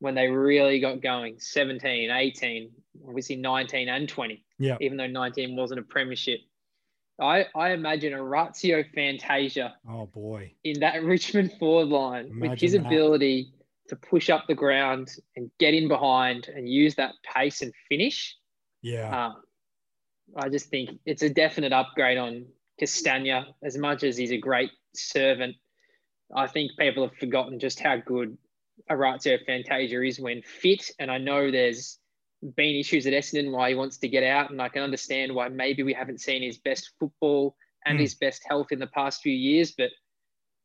when they really got going 17, 18, obviously 19 and 20. Yeah. Even though 19 wasn't a premiership. I, I imagine a Orazio Fantasia. Oh boy. In that [laughs] Richmond forward line imagine with his that. ability to push up the ground and get in behind and use that pace and finish. Yeah. Um, I just think it's a definite upgrade on Castagna. As much as he's a great servant, I think people have forgotten just how good a Orazio Fantasia is when fit. And I know there's been issues at Essendon why he wants to get out, and I can understand why maybe we haven't seen his best football and mm. his best health in the past few years. But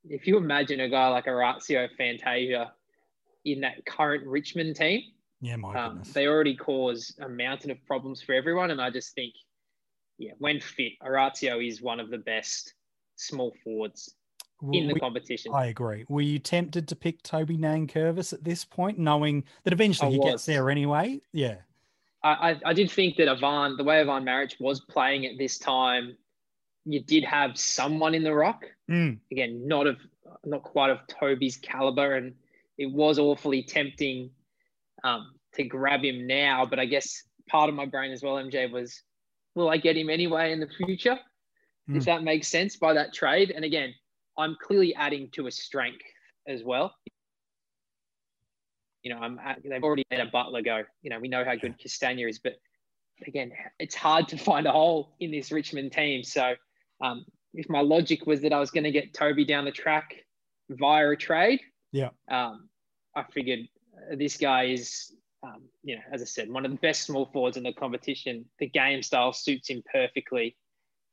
if you imagine a guy like Orazio Fantasia in that current Richmond team, yeah, my um, they already cause a mountain of problems for everyone, and I just think, yeah, when fit, Orazio is one of the best small forwards in the we, competition. I agree. Were you tempted to pick Toby Nankervis at this point, knowing that eventually I he was. gets there anyway? Yeah. I, I did think that Ivan, the way Ivan Maric was playing at this time, you did have someone in the rock. Mm. Again, not of not quite of Toby's caliber, and it was awfully tempting um, to grab him now. But I guess part of my brain as well, MJ, was, will I get him anyway in the future? Mm. If that makes sense by that trade. And again, I'm clearly adding to a strength as well. You know, I'm at, they've already let a Butler go. You know, we know how good Castagna is, but again, it's hard to find a hole in this Richmond team. So, um, if my logic was that I was going to get Toby down the track via a trade, yeah, um, I figured this guy is, um, you know, as I said, one of the best small forwards in the competition. The game style suits him perfectly.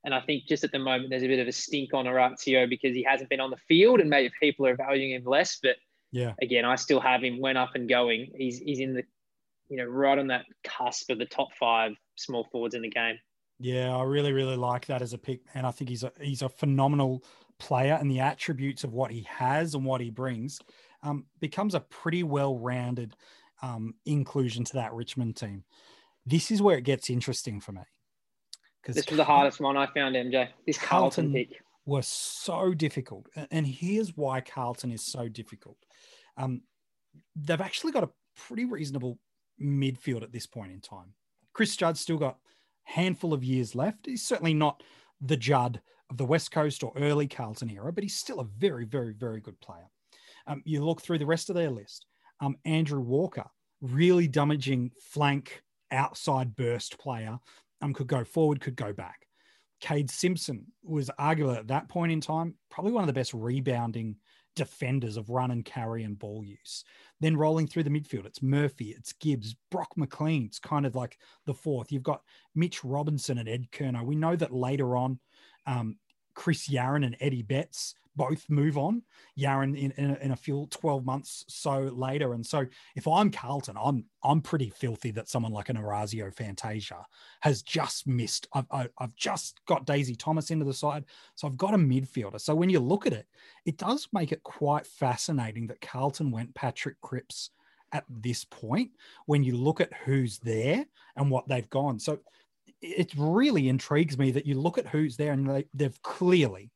And I think just at the moment, there's a bit of a stink on Orazio because he hasn't been on the field and maybe people are valuing him less. But yeah, again, I still have him when up and going. He's, he's in the, you know, right on that cusp of the top five small forwards in the game. Yeah, I really, really like that as a pick. And I think he's a, he's a phenomenal player and the attributes of what he has and what he brings um, becomes a pretty well rounded um, inclusion to that Richmond team. This is where it gets interesting for me because this was the hardest one I found, MJ. This Carlton, Carlton pick was so difficult, and here's why Carlton is so difficult. Um, they've actually got a pretty reasonable midfield at this point in time. Chris Judd still got a handful of years left. He's certainly not the Judd of the West Coast or early Carlton era, but he's still a very, very, very good player. Um, you look through the rest of their list. Um, Andrew Walker, really damaging flank outside burst player um, could go forward, could go back. Kade Simpson was arguably at that point in time probably one of the best rebounding defenders of run and carry and ball use. Then rolling through the midfield, it's Murphy, it's Gibbs, Brock McLean. It's kind of like the fourth. You've got Mitch Robinson and Ed Curnow. We know that later on, um, Chris Yarran and Eddie Betts both move on. Yarran in, in, a, in a few 12 months so later. And so if I'm Carlton, I'm I'm pretty filthy that someone like an Orazio Fantasia has just missed. I've, I, have i have just got Daisy Thomas into the side. So I've got a midfielder. So when you look at it, it does make it quite fascinating that Carlton went Patrick Cripps at this point when you look at who's there and what they've gone. So it really intrigues me that you look at who's there and they, they've clearly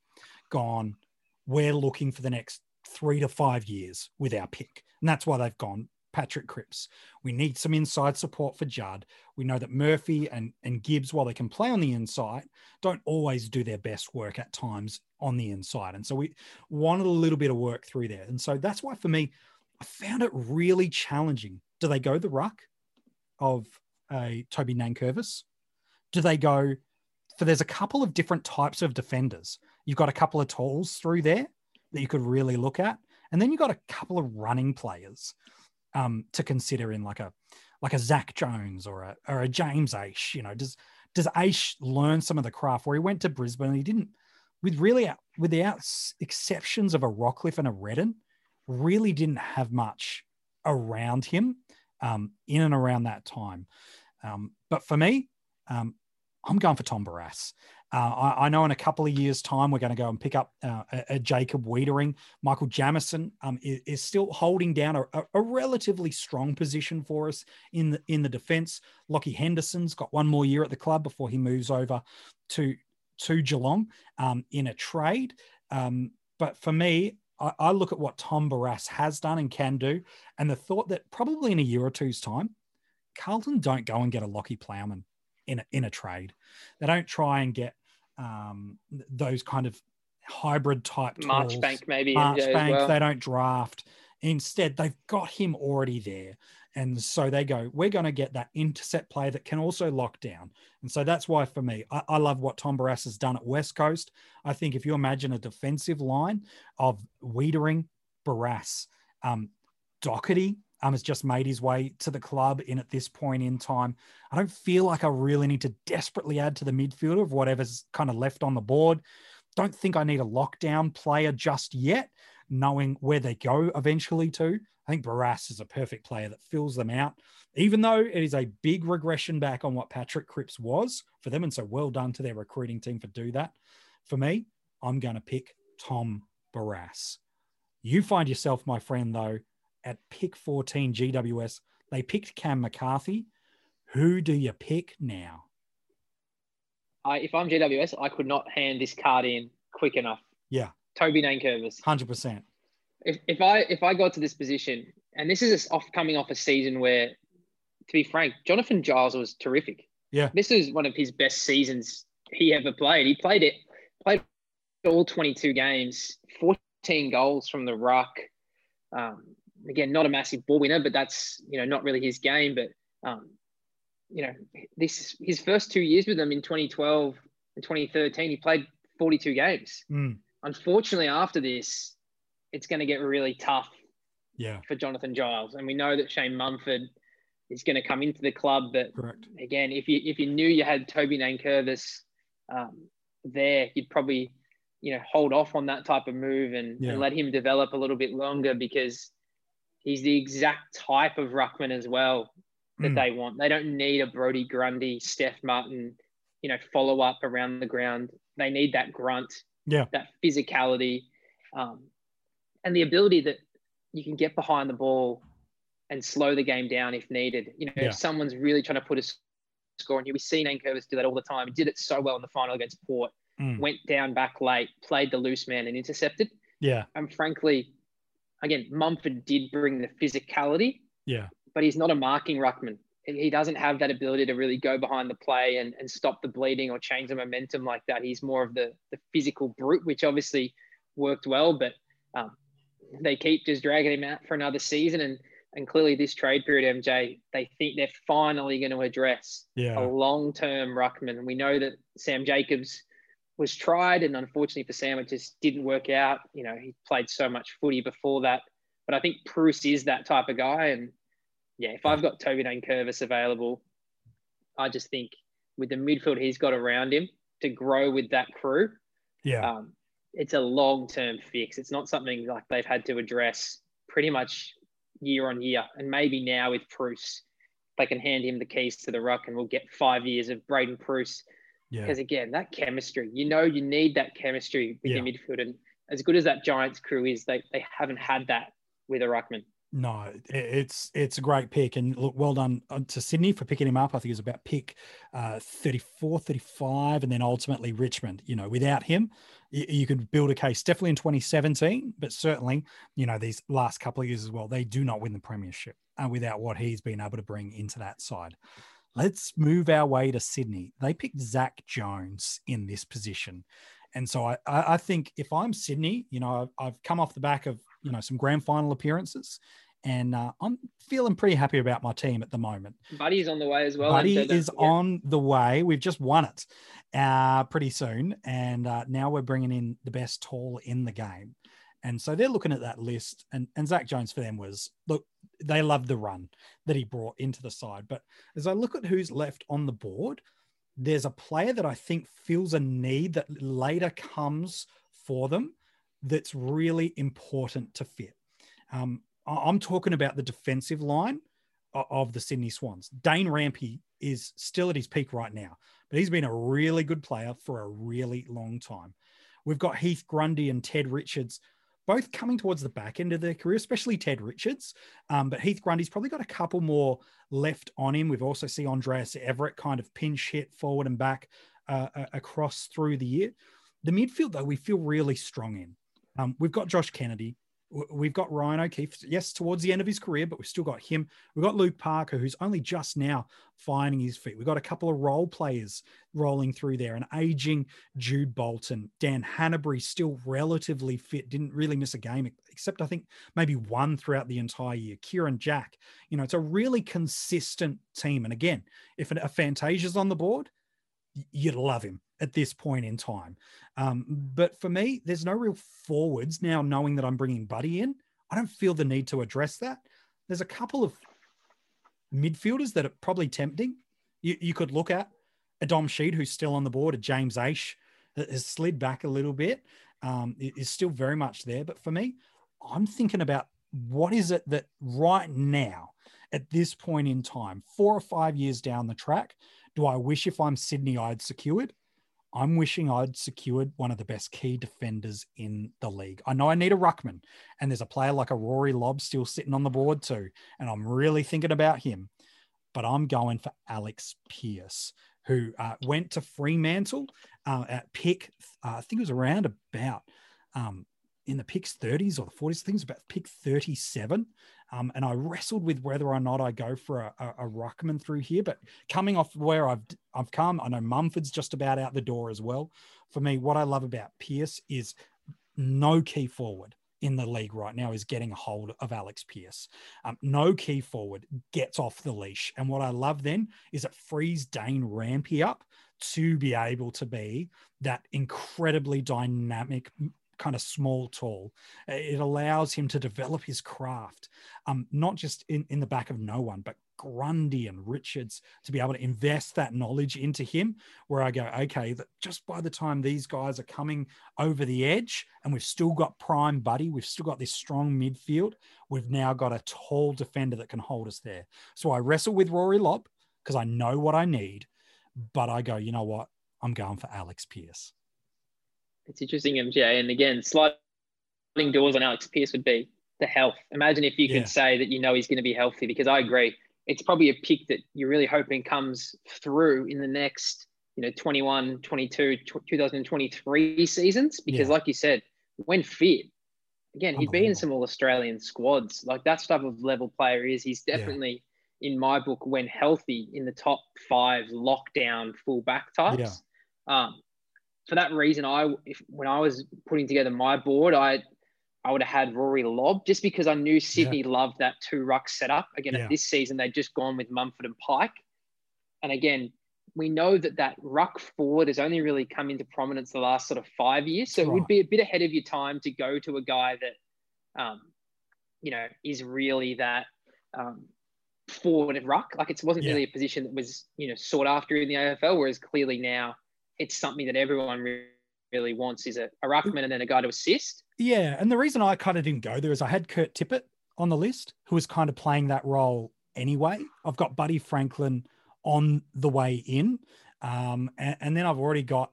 gone – we're looking for the next three to five years with our pick. And that's why they've gone Patrick Cripps. We need some inside support for Judd. We know that Murphy and, and Gibbs, while they can play on the inside, don't always do their best work at times on the inside. And so we wanted a little bit of work through there. And so that's why for me, I found it really challenging. Do they go the ruck of a Toby Nankervis? Do they go for there's a couple of different types of defenders. You've got a couple of tools through there that you could really look at, and then you've got a couple of running players um, to consider in like a like a Zach Jones or a or a James Aish. You know, does does Aish learn some of the craft where he went to Brisbane? and he didn't with really without exceptions of a Rockliff and a Redden, really didn't have much around him um, in and around that time. Um, but for me, um, I'm going for Tom Barrass. Uh, I, I, know in a couple of years' time we're going to go and pick up uh, a, a, Jacob Weitering. Michael Jamison um, is, is, still holding down a, a, relatively strong position for us in the in the defence. Lachie Henderson's got one more year at the club before he moves over to to Geelong um, in a trade. Um, but for me, I, I look at what Tom Barrass has done and can do, and the thought that probably in a year or two's time, Carlton don't go and get a Lachie Plowman in a, in a trade. They don't try and get um, those kind of hybrid type tools. March Bank maybe Marchbank. Well. They don't draft. Instead, they've got him already there. And so they go, we're going to get that intercept play that can also lock down. And so that's why for me, I, I, love what Tom Barrass has done at West Coast. I think if you imagine a defensive line of Weitering, Barrass, um, Docherty, um, has just made his way to the club in at this point in time. I don't feel like I really need to desperately add to the midfield of whatever's kind of left on the board. Don't think I need a lockdown player just yet, knowing where they go eventually to. I think Barrass is a perfect player that fills them out, even though it is a big regression back on what Patrick Cripps was for them. And so well done to their recruiting team for do that. For me, I'm going to pick Tom Barrass. You find yourself, my friend, though, at pick 14 GWS. They picked Cam McCarthy. Who do you pick now? I, if I'm GWS, I could not hand this card in quick enough. Yeah. Toby Nankervis. 100%. If, if I if I got to this position, and this is off coming off a season where, to be frank, Jonathan Giles was terrific. Yeah. This is one of his best seasons he ever played. He played it, played all 22 games, 14 goals from the ruck. Um, again, not a massive ball winner, but that's you know not really his game. But um, you know, this his first two years with them in 2012 and 2013, he played 42 games. Mm. Unfortunately, after this, it's going to get really tough. Yeah. For Jonathan Giles, and we know that Shane Mumford is going to come into the club. But Correct. again, if you if you knew you had Toby Nankervis um, there, you'd probably you know hold off on that type of move and, yeah. and let him develop a little bit longer because he's the exact type of ruckman as well that mm. they want. They don't need a Brodie Grundy, Stef Martin, you know, follow up around the ground. They need that grunt, yeah, that physicality, um, and the ability that you can get behind the ball and slow the game down if needed. You know, yeah. if someone's really trying to put a score on you, we see Nankervis do that all the time. He did it so well in the final against Port. Mm. Went down back late, played the loose man and intercepted. Yeah. And frankly, again, Mumford did bring the physicality. Yeah. But he's not a marking ruckman. He doesn't have that ability to really go behind the play and, and stop the bleeding or change the momentum like that. He's more of the, the physical brute, which obviously worked well, but um, they keep just dragging him out for another season. And and clearly this trade period, MJ, they think they're finally going to address yeah. a long term ruckman. We know that Sam Jacobs was tried, and unfortunately for Sam, it just didn't work out. You know, he played so much footy before that, but I think Preuss is that type of guy. And yeah, if I've got Toby Nankervis available, I just think with the midfield he's got around him to grow with that crew, Yeah. Um, it's a long term fix. It's not something like they've had to address pretty much year on year. And maybe now with Preuss, they can hand him the keys to the ruck and we'll get five years of Braden Braydon Preuss. Yeah. Because again, that chemistry, you know, you need that chemistry with Yeah. your midfield. And as good as that Giants crew is, they, they haven't had that with a ruckman. No, it's it's a great pick. And look, well done uh, to Sydney for picking him up. I think it was about pick uh, 34, 35, and then ultimately Richmond. You know, without him, you, you could build a case definitely in 2017, but certainly, you know, these last couple of years as well, they do not win the premiership uh, without what he's been able to bring into that side. Let's move our way to Sydney. They picked Zach Jones in this position. And so I, I think if I'm Sydney, you know, I've, I've come off the back of, you know, some grand final appearances and uh, I'm feeling pretty happy about my team at the moment. Buddy's on the way as well. Buddy so is yeah. on the way. We've just won it uh, pretty soon. And uh, now we're bringing in the best tall in the game. And so they're looking at that list. And, and Zach Jones for them was look, they love the run that he brought into the side. But as I look at who's left on the board, there's a player that I think feels a need that later comes for them that's really important to fit. Um, I'm talking about the defensive line of the Sydney Swans. Dane Rampe is still at his peak right now, but he's been a really good player for a really long time. We've got Heath Grundy and Ted Richards both coming towards the back end of their career, especially Ted Richards. Um, but Heath Grundy's probably got a couple more left on him. We've also seen Andrejs Everitt kind of pinch hit forward and back uh, across through the year. The midfield, though, we feel really strong in. Um, we've got Josh Kennedy. We've got Ryan O'Keefe, yes, towards the end of his career, but we've still got him. We've got Luke Parker, who's only just now finding his feet. We've got a couple of role players rolling through there, an aging Jude Bolton. Dan Hannebery, still relatively fit, didn't really miss a game, except I think maybe one throughout the entire year. Kieren Jack, you know, it's a really consistent team. And again, if a Fantasia's on the board, you'd love him at this point in time. Um, but for me, there's no real forwards now knowing that I'm bringing Buddy in. I don't feel the need to address that. There's a couple of midfielders that are probably tempting. You, you could look at a Dom Sheed, who's still on the board, a James Aish that has slid back a little bit, um, is still very much there. But for me, I'm thinking about what is it that right now, at this point in time, four or five years down the track, do I wish if I'm Sydney I'd secured? I'm wishing I'd secured one of the best key defenders in the league. I know I need a ruckman, and there's a player like a Rory Lobb still sitting on the board too, and I'm really thinking about him. But I'm going for Alex Pearce, who uh, went to Fremantle uh, at pick. Uh, I think it was around about um, in the picks 30s or the 40s. Things about pick 37. Um, and I wrestled with whether or not I go for a, a, a ruckman through here. But coming off where I've I've come, I know Mumford's just about out the door as well. For me, what I love about Pearce is no key forward in the league right now is getting a hold of Alex Pearce. Um, no key forward gets off the leash. And what I love then is it frees Dane Rampe up to be able to be that incredibly dynamic kind of small tall it allows him to develop his craft um, not just in, in the back of no one but grundy and richards to be able to invest that knowledge into him where i go okay that just by the time these guys are coming over the edge and we've still got prime buddy we've still got this strong midfield we've now got a tall defender that can hold us there. So i wrestle with rory lobb because i know what i need but i go you know what? I'm going for alex pearce It's interesting, MJ. And again, sliding doors on Alex Pearce would be the health. Imagine if you Yeah. could say that you know he's going to be healthy, because I agree. It's probably a pick that you're really hoping comes through in the next, you know, 21, 22, 2023 seasons. Because, Yeah. like you said, when fit, again, he'd be in some all Australian squads. Like that type of level player is. He's Yeah. definitely, in my book, when healthy, in the top five lockdown fullback types. Um, for that reason, I if when I was putting together my board, I I would have had Rory Lobb just because I knew Sydney loved that two ruck setup. Again, Yeah. this season they'd just gone with Mumford and Pike, and again we know that that ruck forward has only really come into prominence the last sort of five years. So it would be a bit ahead of your time to go to a guy that, um, you know, is really that um, forward ruck. Like it wasn't Yeah. really a position that was you know sought after in the AFL, whereas clearly now it's something that everyone really wants is a, a ruckman and then a guy to assist. Yeah, and the reason I kind of didn't go there is I had Kurt Tippett on the list, who was kind of playing that role anyway. I've got Buddy Franklin on the way in, um, and, and, then I've already got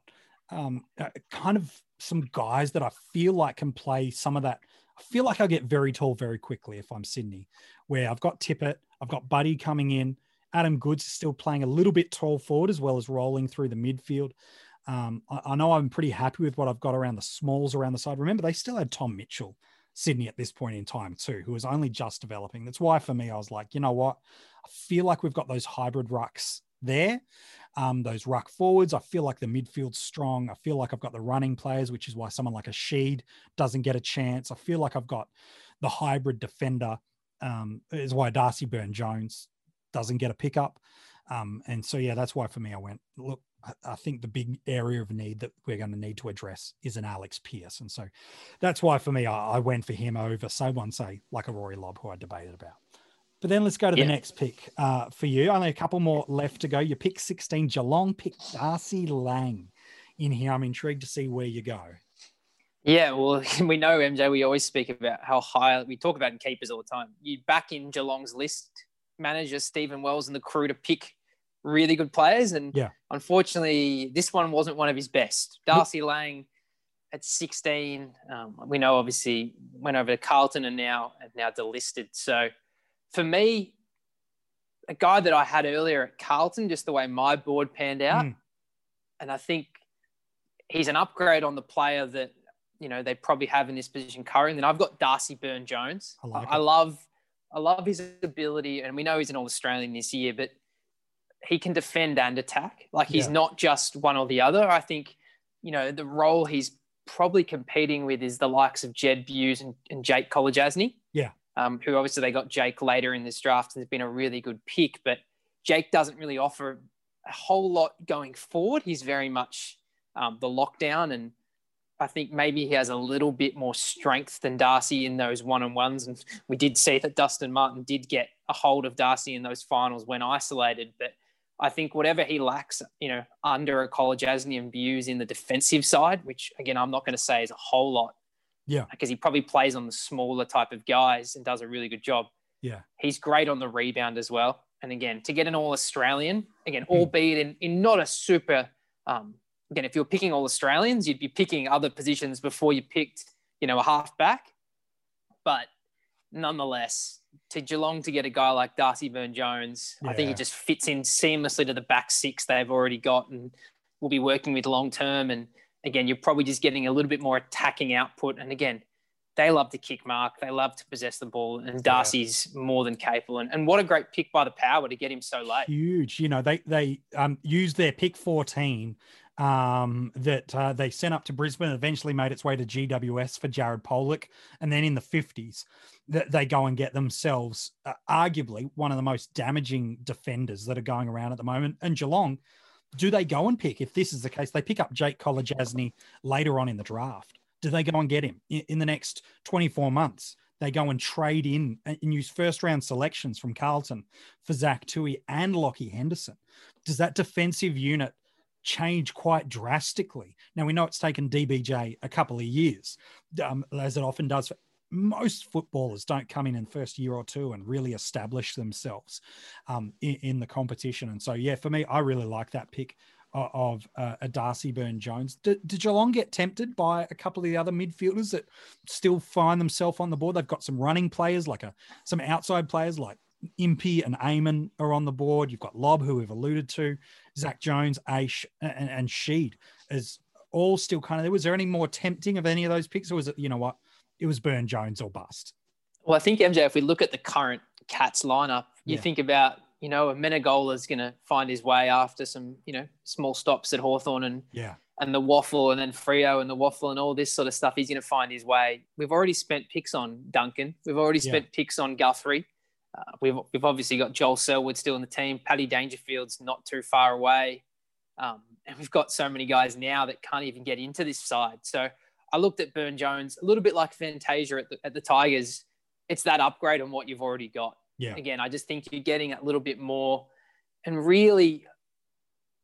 um, uh, kind of some guys that I feel like can play some of that. I feel like I'll get very tall very quickly if I'm Sydney, where I've got Tippett, I've got Buddy coming in. Adam Goodes is still playing a little bit tall forward as well as rolling through the midfield. Um, I, I, know I'm pretty happy with what I've got around the smalls around the side. Remember, they still had Tom Mitchell, Sydney at this point in time too, who was only just developing. That's why for me, I was like, you know what? I feel like we've got those hybrid rucks there, um, those ruck forwards. I feel like the midfield's strong. I feel like I've got the running players, which is why someone like a Sheed doesn't get a chance. I feel like I've got the hybrid defender, um, is why Darcy Byrne Jones doesn't get a pickup. Um, and so, yeah, that's why for me, I went, look, I think the big area of need that we're going to need to address is an Alex Pearce. And so that's why for me, I, I went for him over someone, say, like a Rory Lobb, who I debated about. But then let's go to yeah. the next pick uh, for you. Only a couple more left to go. You pick 16, Geelong pick Darcy Lang in here. I'm intrigued to see where you go. Yeah, well, [laughs] we know MJ. We always speak about how high we talk about in keepers all the time. You back in Geelong's list manager Stephen Wells and the crew to pick really good players, and yeah, unfortunately, this one wasn't one of his best. Darcy Lang at 16, um, we know obviously went over to Carlton and now and now delisted. So for me, a guy that I had earlier at Carlton, just the way my board panned out, mm. and I think he's an upgrade on the player that you know they probably have in this position currently. And I've got Darcy Byrne Jones. I, like I, I love I love his ability, and we know he's an All Australian this year, but he can defend and attack. Like he's yeah. not just one or the other. I think, you know, the role he's probably competing with is the likes of Jed Bews and, and Jake Kolodjashnij. Yeah. Um, who obviously they got Jake later in this draft and has been a really good pick, but Jake doesn't really offer a whole lot going forward. He's very much um, the lockdown and I think maybe he has a little bit more strength than Darcy in those one on ones. And we did see that Dustin Martin did get a hold of Darcy in those finals when isolated. But I think whatever he lacks, you know, under a Kolodjashnij and Bews in the defensive side, which again, I'm not going to say is a whole lot. Yeah. Because he probably plays on the smaller type of guys and does a really good job. Yeah. He's great on the rebound as well. And again, to get an all Australian, again, mm. albeit in, in not a super um, again, if you're picking all Australians, you'd be picking other positions before you picked, you know, a halfback. But nonetheless, to Geelong to get a guy like Darcy Byrne Jones, yeah. I think he just fits in seamlessly to the back six they've already got and will be working with long term. And again, you're probably just getting a little bit more attacking output. And again, they love to kick mark, they love to possess the ball, and Darcy's yeah. more than capable. And, and what a great pick by the power to get him so late. Huge. You know, they they um, used their pick 14 um, that uh, they sent up to Brisbane eventually made its way to GWS for Jared Polec. And then in the 50s, that they go and get themselves uh, arguably one of the most damaging defenders that are going around at the moment. And Geelong, do they go and pick, if this is the case, they pick up Jake Kolodjashnij later on in the draft? Do they go and get him in, in the next 24 months? They go and trade in and use first round selections from Carlton for Zach Tuohy and Lachie Henderson. Does that defensive unit change quite drastically. Now we know it's taken DBJ a couple of years, um, as it often does. Most footballers don't come in in first year or two and really establish themselves um, in, in, the competition. And so, yeah, for me, I really like that pick of uh, a Darcy Byrne Jones. Did, did Geelong get tempted by a couple of the other midfielders that still find themselves on the board? They've got some running players, like a some outside players like Impey and Amon are on the board. You've got Lobb, who we've alluded to, Zach Jones, Aish, and, and Sheed is all still kind of there. Was there any more tempting of any of those picks, or was it, you know what, it was Byrne Jones or bust? Well, I think MJ, if we look at the current Cats lineup, you yeah. think about, you know, a Menegola is going to find his way after some, you know, small stops at Hawthorn and yeah. And the waffle and then Frio and the waffle and all this sort of stuff, he's going to find his way. We've already spent picks on Duncan. We've already spent yeah. picks on Guthrie. Uh, we've, we've obviously got Joel Selwood still in the team. Paddy Dangerfield's not too far away. Um, and we've got so many guys now that can't even get into this side. So I looked at Byrne Jones a little bit like Fantasia at the, at the Tigers. It's that upgrade on what you've already got. Yeah. Again, I just think you're getting a little bit more. And really,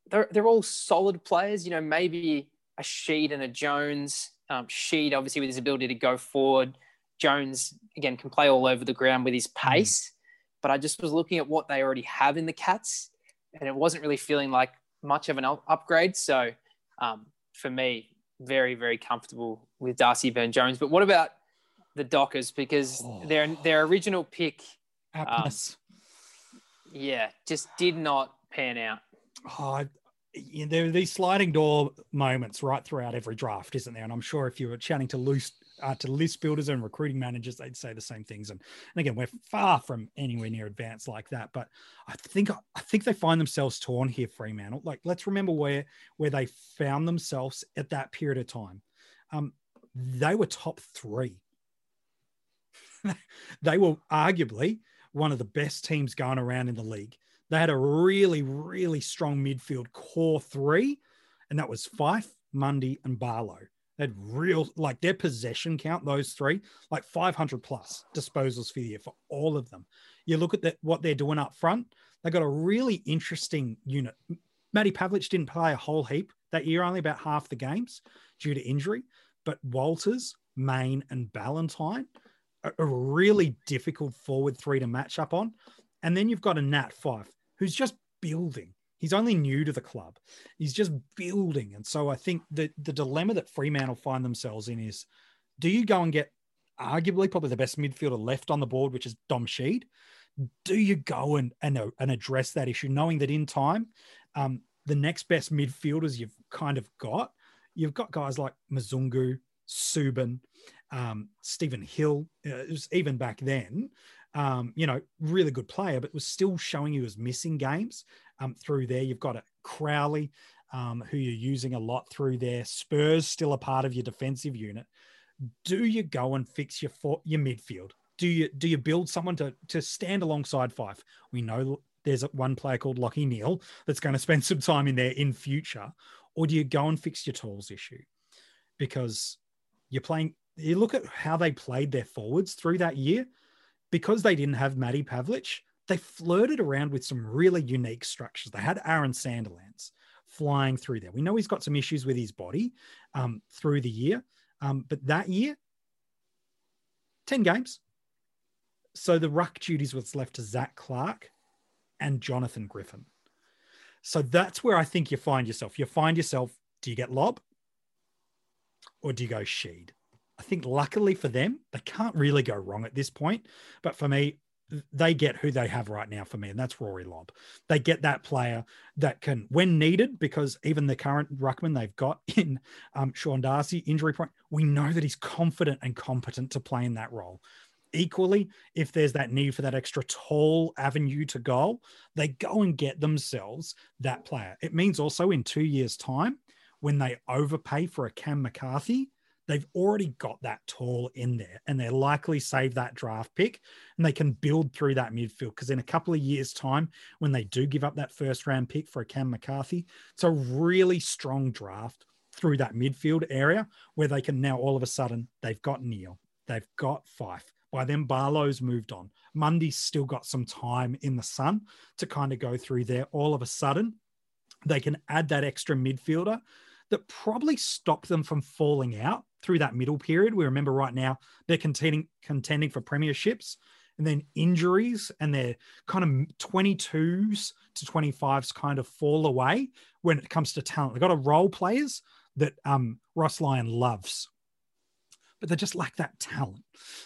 they're, they're all solid players. You know, maybe a Sheed and a Jones. Um, Sheed, obviously, with his ability to go forward. Jones, again, can play all over the ground with his pace. Mm. But I just was looking at what they already have in the Cats, and it wasn't really feeling like much of an upgrade. So um, for me, very, very comfortable with Darcy Byrne Jones. But what about the Dockers? Because oh. their their original pick, um, yeah, just did not pan out. Oh, there are these sliding door moments right throughout every draft, isn't there? And I'm sure if you were chatting to loose uh, to list builders and recruiting managers, they'd say the same things. And, and again, we're far from anywhere near advanced like that. But I think I think they find themselves torn here, Fremantle. Like, let's remember where where they found themselves at that period of time. Um, they were top three. [laughs] they were arguably one of the best teams going around in the league. They had a really, really strong midfield core three, and that was Fyfe, Mundy, and Barlow. Had real, like their possession count, those three, like 500 plus disposals for the year for all of them. You look at the, what they're doing up front, they got a really interesting unit. Matty Pavlich didn't play a whole heap that year, only about half the games due to injury, but Walters, Mayne and Ballantyne, a, a really difficult forward three to match up on. And then you've got a Nat Fyfe who's just building. He's only new to the club. He's just building. And so I think that the dilemma that Fremantle find themselves in is do you go and get arguably probably the best midfielder left on the board, which is Dom Sheed? Do you go and, and, and address that issue, knowing that in time, um, the next best midfielders you've kind of got, you've got guys like Mzungu, Subin, um, Stephen Hill, uh, even back then, um, you know, really good player, but was still showing you as missing games um, through there. You've got a Crowley, um, who you're using a lot through there. Spurs still a part of your defensive unit. Do you go and fix your for, your midfield? Do you do you build someone to to stand alongside Fyfe? We know there's one player called Lachie Neale that's going to spend some time in there in future, or do you go and fix your tools issue? Because you're playing. You look at how they played their forwards through that year because they didn't have Matty Pavlich, they flirted around with some really unique structures. They had Aaron Sandilands flying through there. We know he's got some issues with his body um, through the year, um, but that year, 10 games. So the ruck duties was left to Zach Clark and Jonathan Griffin. So that's where I think you find yourself. You find yourself, do you get Lobb or do you go Sheed? I think luckily for them, they can't really go wrong at this point. But for me, they get who they have right now for me, and that's Rory Lobb. They get that player that can, when needed, because even the current ruckman they've got [laughs] in um, Sean Darcy, injury point, we know that he's confident and competent to play in that role. Equally, if there's that need for that extra tall avenue to goal, they go and get themselves that player. It means also in two years' time, when they overpay for a Cam McCarthy, they've already got that tall in there and they're likely save that draft pick and they can build through that midfield because in a couple of years time when they do give up that first round pick for a cam mccarthy it's a really strong draft through that midfield area where they can now all of a sudden they've got Neale, they've got Fyfe. by then barlow's moved on mundy's still got some time in the sun to kind of go through there all of a sudden they can add that extra midfielder that probably stop them from falling out through that middle period. We remember right now they're contending contending for premierships and then injuries and their kind of 22s to 25s kind of fall away when it comes to talent. They've got a role players that um, Ross Lyon loves, but they just lack that talent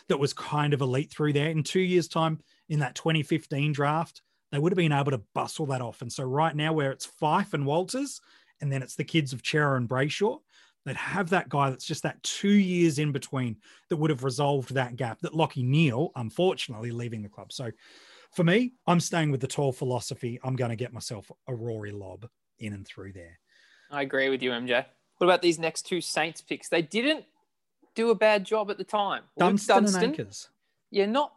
that was kind of elite through there. In two years' time, in that 2015 draft, they would have been able to bustle that off. And so right now, where it's Fyfe and Walters, and then it's the kids of Cerra and Brayshaw, that have that guy that's just that two years in between that would have resolved that gap that Lachie Neale, unfortunately, leaving the club. So for me, I'm staying with the tall philosophy. I'm going to get myself a Rory Lobb in and through there. I agree with you, MJ. What about these next two Saints picks? They didn't do a bad job at the time. Dunstan, Dunstan and Acres. Yeah, not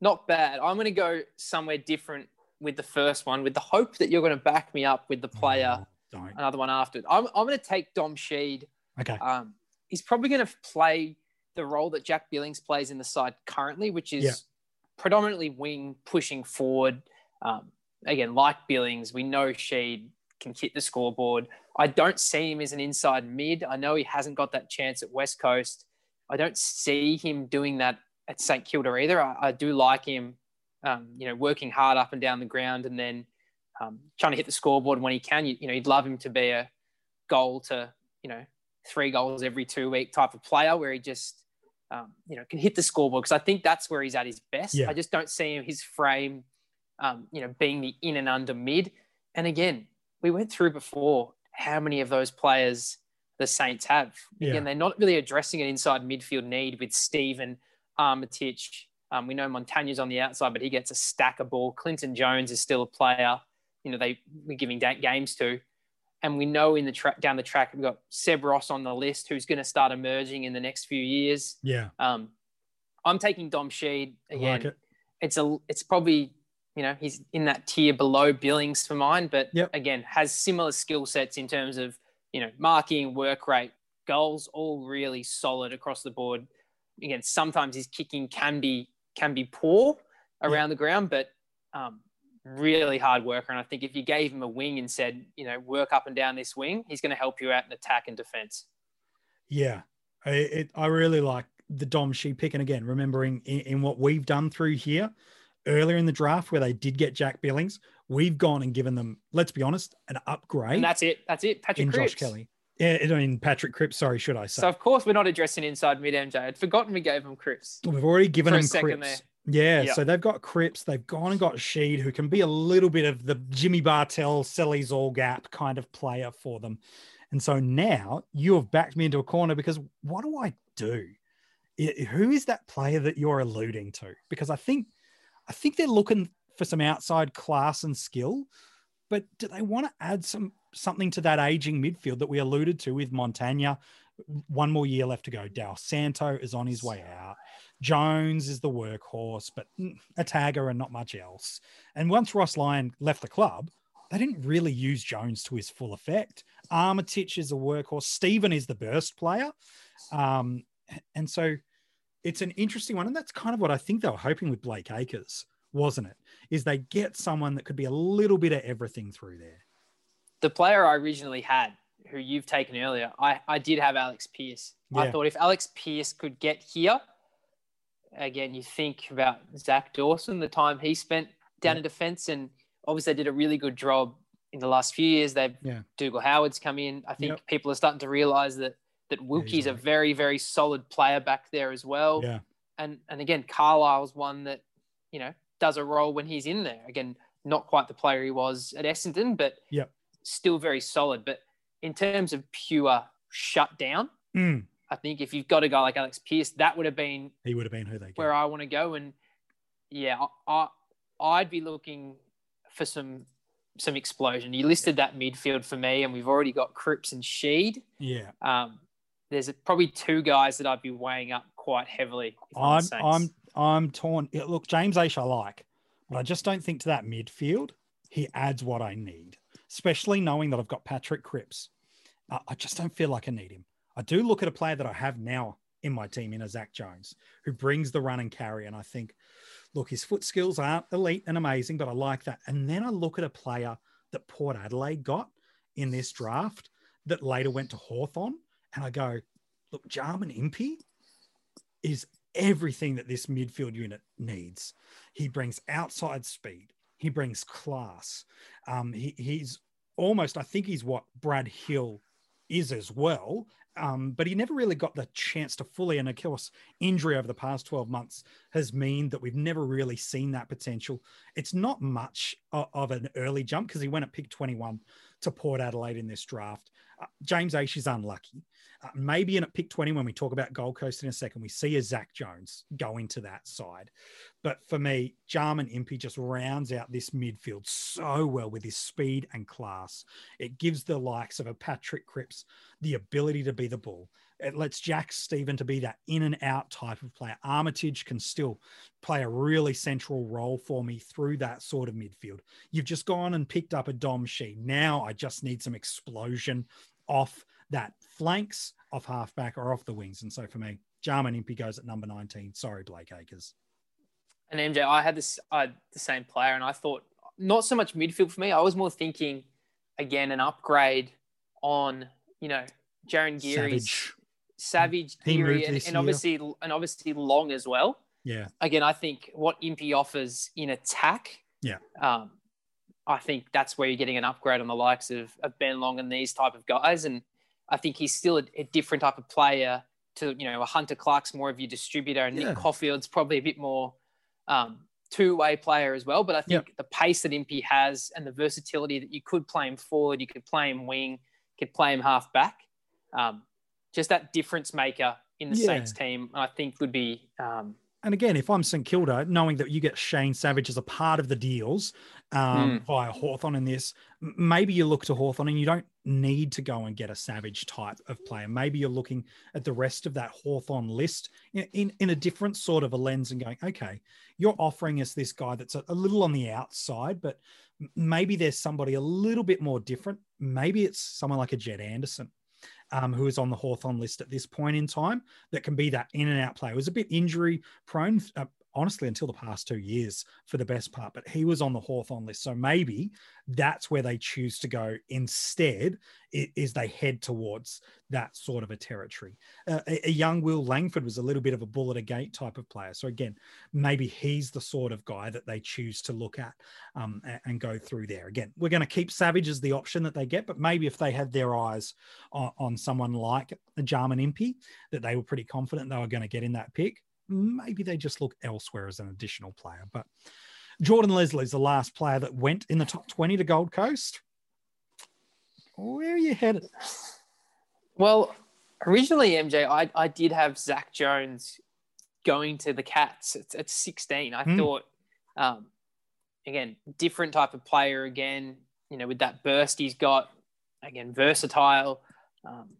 not bad. I'm going to go somewhere different with the first one, with the hope that you're going to back me up with the player. Oh, another one after. I'm, I'm going to take Dom Sheed Okay. Um, he's probably going to play the role that Jack Billings plays in the side currently, which is yeah. predominantly wing pushing forward. Um, again, like Billings, we know Sheed can hit the scoreboard. I don't see him as an inside mid. I know he hasn't got that chance at West Coast. I don't see him doing that at St Kilda either. I, I do like him, um, you know, working hard up and down the ground and then um, trying to hit the scoreboard when he can. You, you know, you'd love him to be a goal to, you know, three goals every two week type of player where he just, um, you know, can hit the scoreboard because I think that's where he's at his best. Yeah. I just don't see him his frame, um, you know, being the in and under mid. And again, we went through before how many of those players the Saints have. Yeah. Again, they're not really addressing an inside midfield need with Steven Armitage. Um, we know Montagna's on the outside, but he gets a stack of ball. Clinton Jones is still a player. You know, they we're giving games to, and we know in the track down the track we've got Seb Ross on the list, who's going to start emerging in the next few years. Yeah. Um, I'm taking Dom Sheed again. like it. It's a it's probably you know he's in that tier below Billings for mine, but Yep. again has similar skill sets in terms of you know marking, work rate, goals, all really solid across the board. Again, sometimes his kicking can be can be poor around the ground, but um, really hard worker. And I think if you gave him a wing and said you know work up and down this wing, he's going to help you out in attack and defense. Yeah, I, it, I really like the Dom She pick. And again, remembering in, in what we've done through here earlier in the draft where they did get Jack Billings, we've gone and given them, let's be honest, an upgrade And that's it. That's it. Patrick in Cripps. Josh Kelly. Yeah, I mean Patrick Cripps. Sorry, should I say? So of course we're not addressing inside mid MJ. I'd forgotten we gave him Cripps. We've already given for a them second Cripps. Yeah, Yeah. so they've got Cripps. They've gone and got Sheed, who can be a little bit of the Jimmy Bartel, Selly's all gap kind of player for them. And so now you have backed me into a corner because what do I do? Who is that player that you're alluding to? Because I think, I think they're looking for some outside class and skill, but do they want to add some something to that aging midfield that we alluded to with Montagna? One more year left to go. Dal Santo is on his way out. Jones is the workhorse, but mm, a tagger and not much else. And once Ross Lyon left the club, they didn't really use Jones to his full effect. Armitage is a workhorse. Steven is the burst player. Um, and so it's an interesting one. And that's kind of what I think they were hoping with Blake Acres, wasn't it? Is they get someone that could be a little bit of everything through there. The player I originally had, who you've taken earlier, I, I did have Alex Pearce. Yeah. I thought if Alex Pearce could get here, again, you think about Zach Dawson, the time he spent down Yeah. in defence, and obviously they did a really good job in the last few years. They've Yeah. Dougal Howard's come in. I think Yep. people are starting to realise that that Wilkie's a very, very solid player back there as well. Yeah. and and again, Carlisle's one that you know does a role when he's in there. Again, not quite the player he was at Essendon, but Yep. still very solid. But in terms of pure shutdown, Mm, I think if you've got a guy like Alex Pearce, that would have been he would have been who they get. where. I want to go. And yeah, I, I I'd be looking for some some explosion. You listed that midfield for me, and we've already got Cripps and Sheed. Yeah. Um, there's probably two guys that I'd be weighing up quite heavily. I'm, I'm I'm torn. Look, James Aish I like, but I just don't think to that midfield he adds what I need, especially knowing that I've got Patrick Cripps. I just don't feel like I need him. I do look at a player that I have now in my team in a Zach Jones who brings the run and carry, and I think, look, his foot skills aren't elite and amazing, but I like that. And then I look at a player that Port Adelaide got in this draft that later went to Hawthorn, and I go, look, Jarman Impey is everything that this midfield unit needs. He brings outside speed. He brings class. Um, he, he's almost, I think he's what Brad Hill is as well. Um, but he never really got the chance to fully. And of course, injury over the past 12 months has mean that we've never really seen that potential. It's not much of, of an early jump because he went at pick 21 to Port Adelaide in this draft. Uh, James Aish is unlucky. Uh, maybe in at pick 20, when we talk about Gold Coast in a second, we see a Zach Jones go into that side. But for me, Jarman Impey just rounds out this midfield so well with his speed and class. It gives the likes of a Patrick Cripps the ability to be the ball. It lets Jack Steven to be that in and out type of player. Armitage can still play a really central role for me through that sort of midfield. You've just gone and picked up a Dom Shee. Now I just need some explosion off that flanks, off halfback, or off the wings. And so for me, Jarman Impey goes at number 19. Sorry, Blake Acres. And MJ, I had this I had the same player, and I thought not so much midfield for me. I was more thinking again an upgrade on you know Jarryn Geary's Savage. Savage, Geary, and, this and year. obviously and obviously Long as well. Yeah. Again, I think what Impey offers in attack, Yeah. um, I think that's where you're getting an upgrade on the likes of, of Ben Long and these type of guys. And I think he's still a, a different type of player to, you know, a Hunter Clark's more of your distributor and Yeah. Nick Coffield's probably a bit more um, two-way player as well. But I think the pace that Impey has and the versatility that you could play him forward, you could play him wing, could play him half back. Um, just that difference maker in the Yeah. Saints team, I think would be um, And again, if I'm St Kilda, knowing that you get Shane Savage as a part of the deals um, via Hawthorn in this, maybe you look to Hawthorn and you don't need to go and get a Savage type of player. Maybe you're looking at the rest of that Hawthorn list in, in, in a different sort of a lens and going, okay, you're offering us this guy that's a, a little on the outside, but maybe there's somebody a little bit more different. Maybe it's someone like a Jed Anderson. Um, who is on the Hawthorn list at this point in time that can be that in and out player. It was a bit injury prone, uh, honestly, until the past two years for the best part, but he was on the Hawthorn list. So maybe that's where they choose to go instead, is they head towards that sort of a territory. Uh, a, young Will Langford was a little bit of a bullet a gate type of player. So again, maybe he's the sort of guy that they choose to look at um, and, go through there. Again, we're going to keep Savage as the option that they get, but maybe if they had their eyes on, on someone like Jarman Impey, that they were pretty confident they were going to get in that pick, maybe they just look elsewhere as an additional player. But Jordan Leslie is the last player that went in the top 20 to Gold Coast. Where are you headed? Well, originally, MJ, I, I did have Zach Jones going to the Cats at, at 16. I Hmm. thought, um, again, different type of player again, you know, with that burst he's got, again, versatile, um,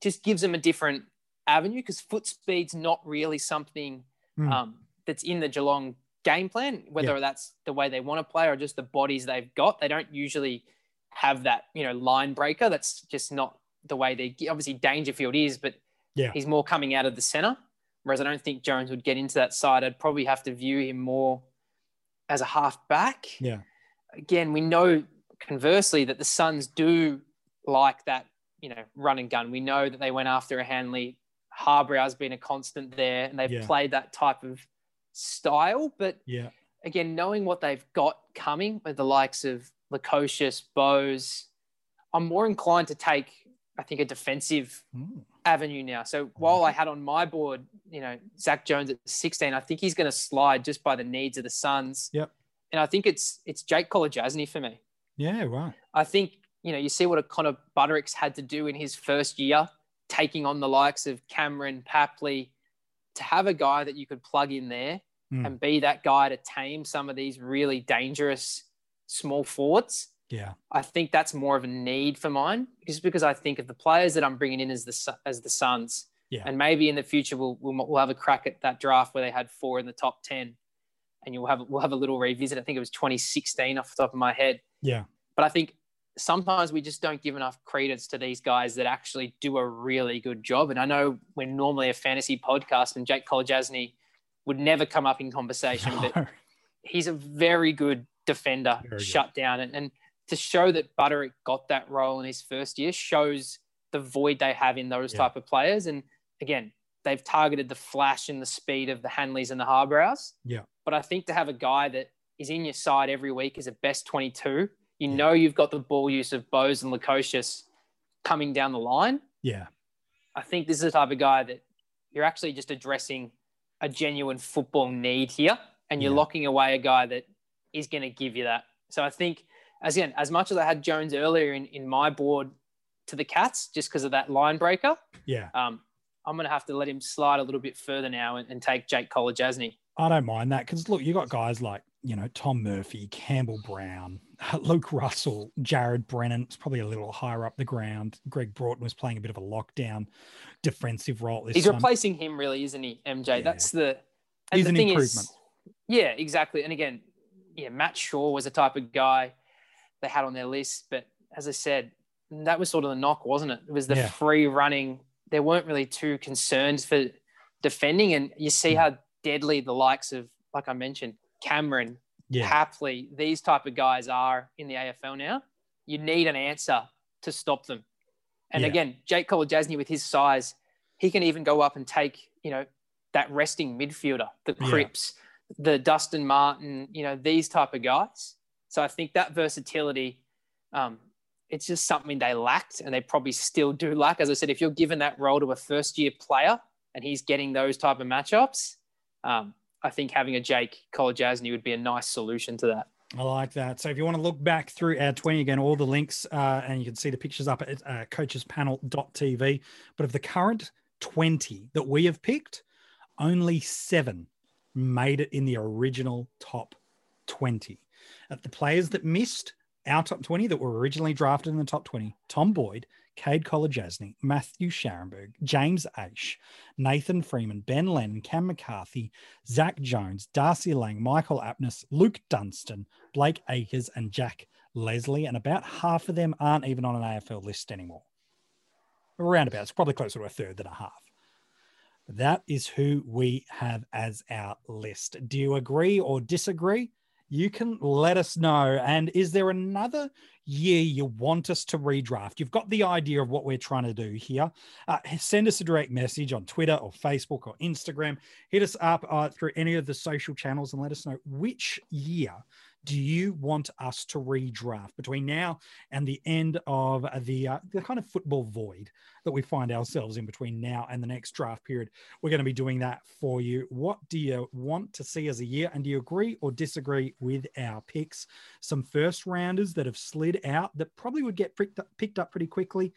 just gives him a different avenue because foot speed's not really something Hmm. um, that's in the Geelong game plan, whether that's the way they want to play or just the bodies they've got. They don't usually have that, you know, line breaker. That's just not the way they obviously Dangerfield is, but Yeah. he's more coming out of the center. Whereas I don't think Jones would get into that side. I'd probably have to view him more as a half back. Yeah. Again, we know conversely that the Suns do like that, you know, run and gun. We know that they went after a Hanley. Harbrow's been a constant there, and they've Yeah. played that type of style. But Yeah. again, knowing what they've got coming with the likes of Lukosius, Bowes, I'm more inclined to take, I think, a defensive Mm. avenue now. So while I had on my board, you know, Zach Jones at 16, I think he's going to slide just by the needs of the Suns. Yep. And I think it's it's Jake Kolodjashnij for me. Yeah, right. I think, you know, you see what a Connor Budarick's had to do in his first year, taking on the likes of Cameron, Papley, to have a guy that you could plug in there Mm. and be that guy to tame some of these really dangerous small forwards. Yeah. I think that's more of a need for mine, just because I think of the players that I'm bringing in as the as the Suns, Yeah. and maybe in the future we'll, we'll we'll have a crack at that draft where they had four in the top ten, and you'll have we'll have a little revisit. I think it was 2016 off the top of my head, Yeah. but I think sometimes we just don't give enough credence to these guys that actually do a really good job. And I know we're normally a fantasy podcast, and Jake Kolodjashnij would never come up in conversation, but [laughs] he's a very good defender, Very good. shut down. And, and to show that Budarick got that role in his first year shows the void they have in those Yeah. type of players. And again, they've targeted the flash and the speed of the Hanleys and the Harbrows. Yeah. But I think to have a guy that is in your side every week is a best 22, you Yeah. know you've got the ball use of Bowes and Lukosius coming down the line. Yeah. I think this is the type of guy that you're actually just addressing a genuine football need here, and you're Yeah. locking away a guy that is going to give you that. So I think, as again, as much as I had Jones earlier in, in my board to the Cats, just because of that line breaker, Yeah. um, I'm going to have to let him slide a little bit further now and, and take Jake Kolodjashnij. I don't mind that because look, you got guys like you know Tom Murphy, Campbell Brown, [laughs] Luke Russell, Jared Brennan. It's probably a little higher up the ground. Greg Broughton was playing a bit of a lockdown defensive role. This He's time. replacing him, really, isn't he, MJ? Yeah. That's the. And He's the an thing improvement. Is, yeah, exactly. And again, yeah, Matt Shaw was the type of guy they had on their list, but as I said, that was sort of the knock, wasn't it? It was the Yeah. free running. There weren't really too concerns for defending, and you see Yeah. how deadly the likes of, like I mentioned, Cameron, Yeah. Papley, these type of guys are in the AFL now. you need an answer to stop them. And yeah. again, Jake Kolodjashnij with his size, he can even go up and take, you know, that resting midfielder, the Cripps, yeah. the Dustin Martin, you know, these type of guys. So I think that versatility, um, it's just something they lacked and they probably still do lack. As I said, if you're given that role to a first year player and he's getting those type of matchups, um, I think having a Jake Kolodjashnij would be a nice solution to that. I like that. So if you want to look back through our 20 again, all the links uh, and you can see the pictures up at uh, coachespanel.tv. But of the current 20 that we have picked, only seven made it in the original top 20. At the players that missed our top 20 that were originally drafted in the top 20, Tom Boyd, Cade Kolodjashnij, Matthew Scharenberg, James Aish, Nathan Freeman, Ben Lennon, Cam McCarthy, Zach Jones, Darcy Lang, Michael Apeness, Luke Dunstan, Blake Acres, and Jack Leslie. And about half of them aren't even on an AFL list anymore. Around about, it's probably closer to a third than a half. That is who we have as our list. Do you agree or disagree? You can let us know. And is there another year you want us to redraft? You've got the idea of what we're trying to do here. Uh, send us a direct message on Twitter or Facebook or Instagram. Hit us up uh, through any of the social channels and let us know which year do you want us to redraft between now and the end of the uh, the kind of football void that we find ourselves in between now and the next draft period? We're going to be doing that for you. What do you want to see as a year, and do you agree or disagree with our picks? Some first rounders that have slid out that probably would get picked up, picked up pretty quickly.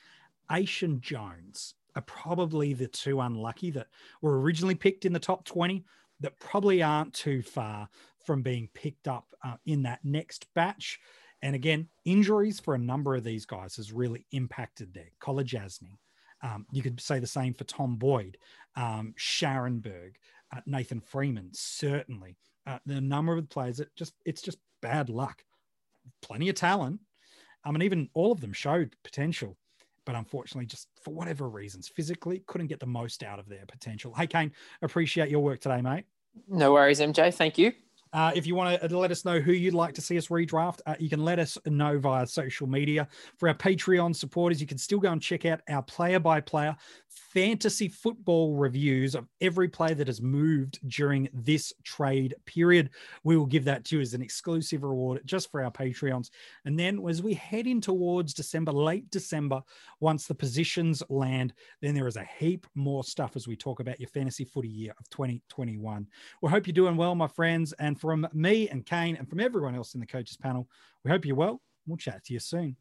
Asian Jones are probably the two unlucky that were originally picked in the top 20 that probably aren't too far from being picked up uh, in that next batch. And again, injuries for a number of these guys has really impacted there. Kolodjashnij. Um, you could say the same for Tom Boyd, um, Scharenberg, uh, Nathan Freeman, certainly. Uh, the number of players that just, it's just bad luck. Plenty of talent. I mean, even all of them showed potential, but unfortunately, just for whatever reasons, physically couldn't get the most out of their potential. Hey, Kane, appreciate your work today, mate. No worries, MJ. Thank you. Uh, if you want to let us know who you'd like to see us redraft, uh, you can let us know via social media. For our Patreon supporters, you can still go and check out our player by player fantasy football reviews of every player that has moved during this trade period. We will give that to you as an exclusive reward just for our Patreons. And then as we head in towards December, late December, once the positions land, then there is a heap more stuff as we talk about your fantasy footy year of 2021. We hope you're doing well, my friends. And from me and Kane and from everyone else in the coaches panel, we hope you're well. We'll chat to you soon.